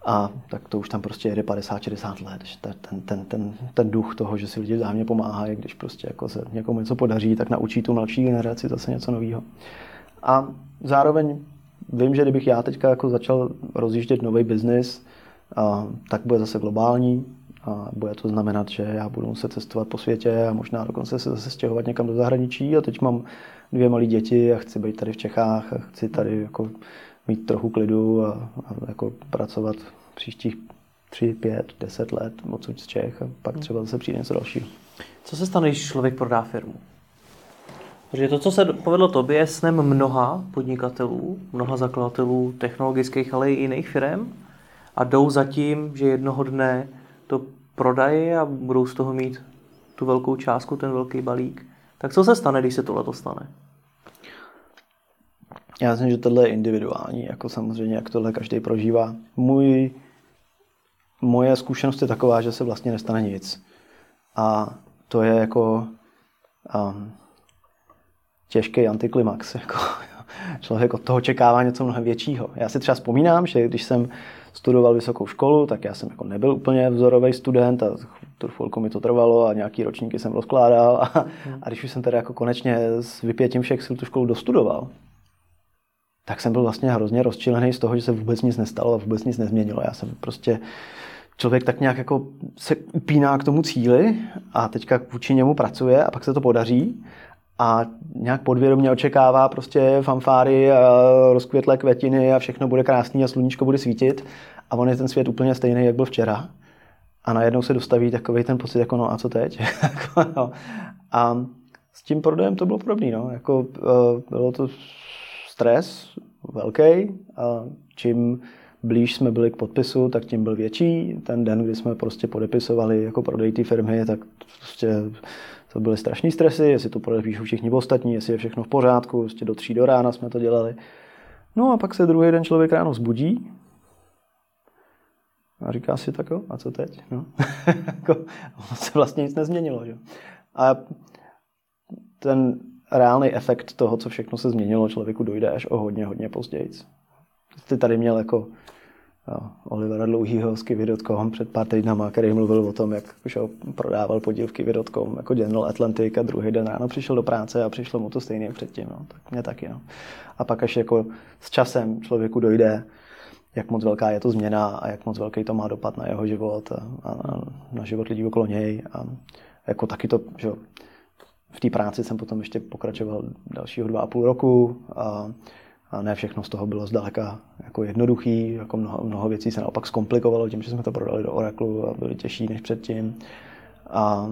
A tak to už tam prostě jede 50-60 let. Ten, ten, ten, ten duch toho, že si lidi vzájemně pomáhají, když prostě jako se někomu něco podaří, tak naučí tu mladší generaci zase něco nového. A zároveň vím, že kdybych já teďka jako začal rozjíždět nový biznis, tak bude zase globální. A bude to znamenat, že já budu muset cestovat po světě a možná dokonce se zase stěhovat někam do zahraničí. A teď mám dvě malé děti a chci být tady v Čechách a chci tady jako mít trochu klidu a, a jako pracovat příštích tři, pět, deset let odsud z Čech a pak třeba zase přijde něco dalšího. Co se stane, když člověk prodá firmu? Protože to, co se povedlo tobě, je snem mnoha podnikatelů, mnoha zakladatelů technologických, ale i jiných firm a jdou za tím, že jednoho dne to prodají a budou z toho mít tu velkou částku, ten velký balík. Tak co se stane, když se tohle stane? Já myslím, že tohle je individuální, jako samozřejmě, jak tohle každý prožívá. Můj, moje zkušenost je taková, že se vlastně nestane nic. A to je jako um, těžký antiklimax. Jako, člověk od toho čekává něco mnohem většího. Já si třeba vzpomínám, že když jsem studoval vysokou školu, tak já jsem jako nebyl úplně vzorový student a tu chvilku mi to trvalo a nějaký ročníky jsem rozkládal a, hmm. a když už jsem teda jako konečně s vypětím všech sil tu školu dostudoval, tak jsem byl vlastně hrozně rozčilený z toho, že se vůbec nic nestalo a vůbec nic nezměnilo. Já jsem prostě člověk tak nějak jako se upíná k tomu cíli a teďka vůči němu pracuje a pak se to podaří a nějak podvědomě očekává prostě fanfáry a rozkvětlé květiny a všechno bude krásný a sluníčko bude svítit a on je ten svět úplně stejný, jak byl včera. A najednou se dostaví takový ten pocit, jako no a co teď? Jako, no. a s tím prodejem to bylo podobné. No. Jako, eh, bylo to stres velký a čím blíž jsme byli k podpisu, tak tím byl větší. Ten den, kdy jsme prostě podepisovali jako prodej té firmy, tak prostě to byly strašní stresy, jestli to podepíšou všichni ostatní, jestli je všechno v pořádku, prostě do tří do rána jsme to dělali. No a pak se druhý den člověk ráno zbudí a říká si tak jo, a co teď? No. Jako, se vlastně nic nezměnilo. Že? A ten reálný efekt toho, co všechno se změnilo, člověku dojde až o hodně, hodně později. Ty tady měl jako jo, Olivera Dlouhýho z Kiwi.com před pár týdnama, který mluvil o tom, jak už prodával podíl v Kiwi.com jako General Atlantic a druhý den ráno přišel do práce a přišlo mu to stejně předtím. No. Tak mě taky. No. A pak až jako s časem člověku dojde, jak moc velká je to změna a jak moc velký to má dopad na jeho život a, a na život lidí okolo něj. A jako taky to, že v té práci jsem potom ještě pokračoval dalšího dva a půl roku a, a ne všechno z toho bylo zdaleka jako jednoduchý, jako mnoho, mnoho věcí se naopak zkomplikovalo tím, že jsme to prodali do Oracle a byly těžší než předtím. A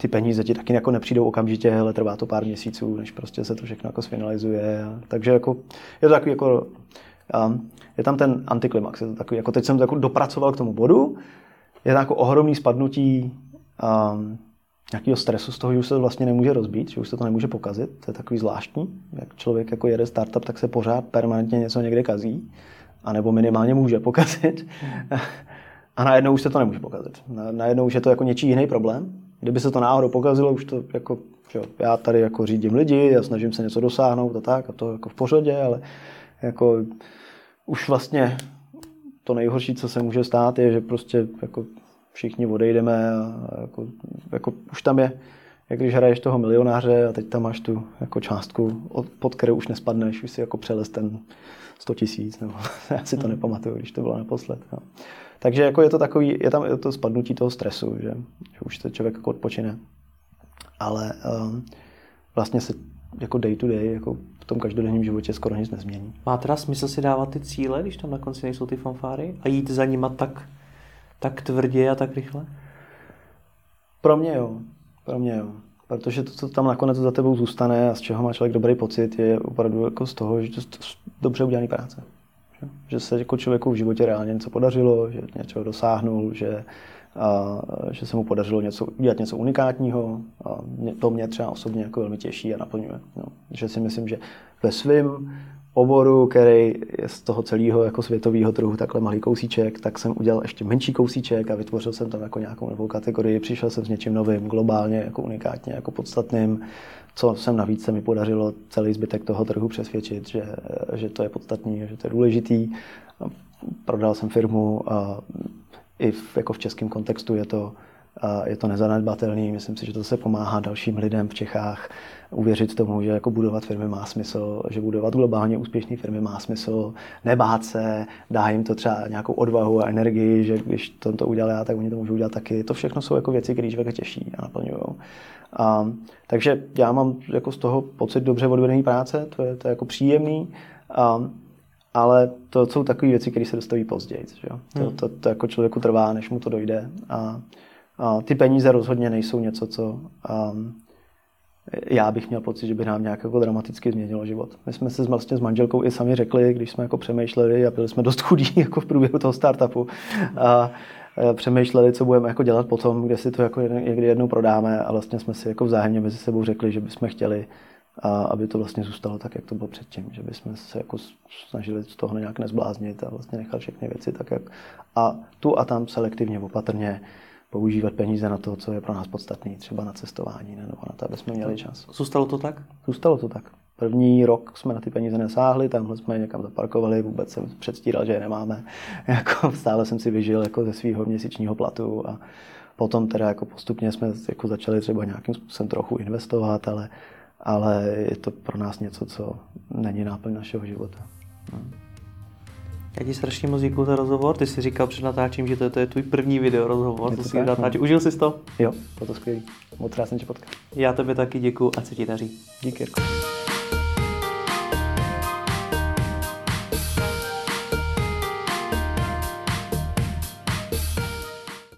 ty peníze ti taky jako nepřijdou okamžitě, ale trvá to pár měsíců, než prostě se to všechno jako sfinalizuje. Takže jako, je to takový jako, um, je tam ten antiklimax, je to takový, jako teď jsem to jako dopracoval k tomu bodu, je to jako ohromný spadnutí um, nějakého stresu z toho, že už se to vlastně nemůže rozbít, že už se to nemůže pokazit. To je takový zvláštní. Jak člověk jako jede startup, tak se pořád permanentně něco někde kazí, anebo minimálně může pokazit. A najednou už se to nemůže pokazit. Najednou už je to jako něčí jiný problém. Kdyby se to náhodou pokazilo, už to jako, že já tady jako řídím lidi, já snažím se něco dosáhnout a tak, a to jako v pořadě, ale jako už vlastně to nejhorší, co se může stát, je, že prostě jako všichni odejdeme a jako, jako už tam je, jak když hraješ toho milionáře a teď tam máš tu jako částku, pod kterou už nespadneš, už si jako přelez ten 100 tisíc, nebo já si to hmm. nepamatuju, když to bylo naposled. No. Takže jako je to takový, je tam je to spadnutí toho stresu, že, že už se člověk jako odpočine. Ale um, vlastně se jako day to day, jako v tom každodenním životě skoro nic nezmění. Má teda smysl si dávat ty cíle, když tam na konci nejsou ty fanfáry a jít za nima tak tak tvrdě a tak rychle? Pro mě jo. Pro mě jo. Protože to, co tam nakonec za tebou zůstane a z čeho má člověk dobrý pocit, je opravdu jako z toho, že to je dobře udělaný práce. Že, se jako člověku v životě reálně něco podařilo, že něco dosáhnul, že, a, že se mu podařilo něco, udělat něco unikátního. A mě, to mě třeba osobně jako velmi těší a naplňuje. No. Že si myslím, že ve svém oboru, který je z toho celého jako světového trhu takhle malý kousíček, tak jsem udělal ještě menší kousíček a vytvořil jsem tam jako nějakou novou kategorii. Přišel jsem s něčím novým, globálně, jako unikátně, jako podstatným, co jsem navíc se mi podařilo celý zbytek toho trhu přesvědčit, že, že to je podstatný, že to je důležitý. Prodal jsem firmu a i v, jako v českém kontextu je to je to nezanedbatelný. Myslím si, že to se pomáhá dalším lidem v Čechách uvěřit tomu, že jako budovat firmy má smysl, že budovat globálně úspěšné firmy má smysl, nebát se, dá jim to třeba nějakou odvahu a energii, že když to, to udělá, tak oni to můžou udělat taky. To všechno jsou jako věci, které člověka těší a naplňují. A, takže já mám jako z toho pocit dobře odvedené práce, to je, to je jako příjemný. A, ale to jsou takové věci, které se dostaví později. Že? To, hmm. to, to, jako člověku trvá, než mu to dojde. A, a ty peníze rozhodně nejsou něco, co um, já bych měl pocit, že by nám nějak jako dramaticky změnilo život. My jsme se vlastně s manželkou i sami řekli, když jsme jako přemýšleli a byli jsme dost chudí jako v průběhu toho startupu, a přemýšleli, co budeme jako dělat potom, kde si to jako někdy jednou prodáme a vlastně jsme si jako vzájemně mezi sebou řekli, že bychom chtěli a aby to vlastně zůstalo tak, jak to bylo předtím, že bychom se jako snažili z toho nějak nezbláznit a vlastně nechat všechny věci tak, jak a tu a tam selektivně, opatrně používat peníze na to, co je pro nás podstatné, třeba na cestování nebo na to, aby jsme měli čas. Zůstalo to tak? Zůstalo to tak. První rok jsme na ty peníze nesáhli, tamhle jsme je někam zaparkovali, vůbec jsem předstíral, že je nemáme. Jako stále jsem si vyžil jako ze svého měsíčního platu a potom teda jako postupně jsme jako začali třeba nějakým způsobem trochu investovat, ale ale je to pro nás něco, co není náplň našeho života. No. Já ti strašně moc děkuji za rozhovor. Ty jsi říkal před natáčím, že to, to je tvůj první video rozhovor. To si natáčí. Užil jsi to? Jo, bylo to skvělý. Moc rád jsem tě potkal. Já tebe taky děkuji a se ti daří. Díky. Jirko.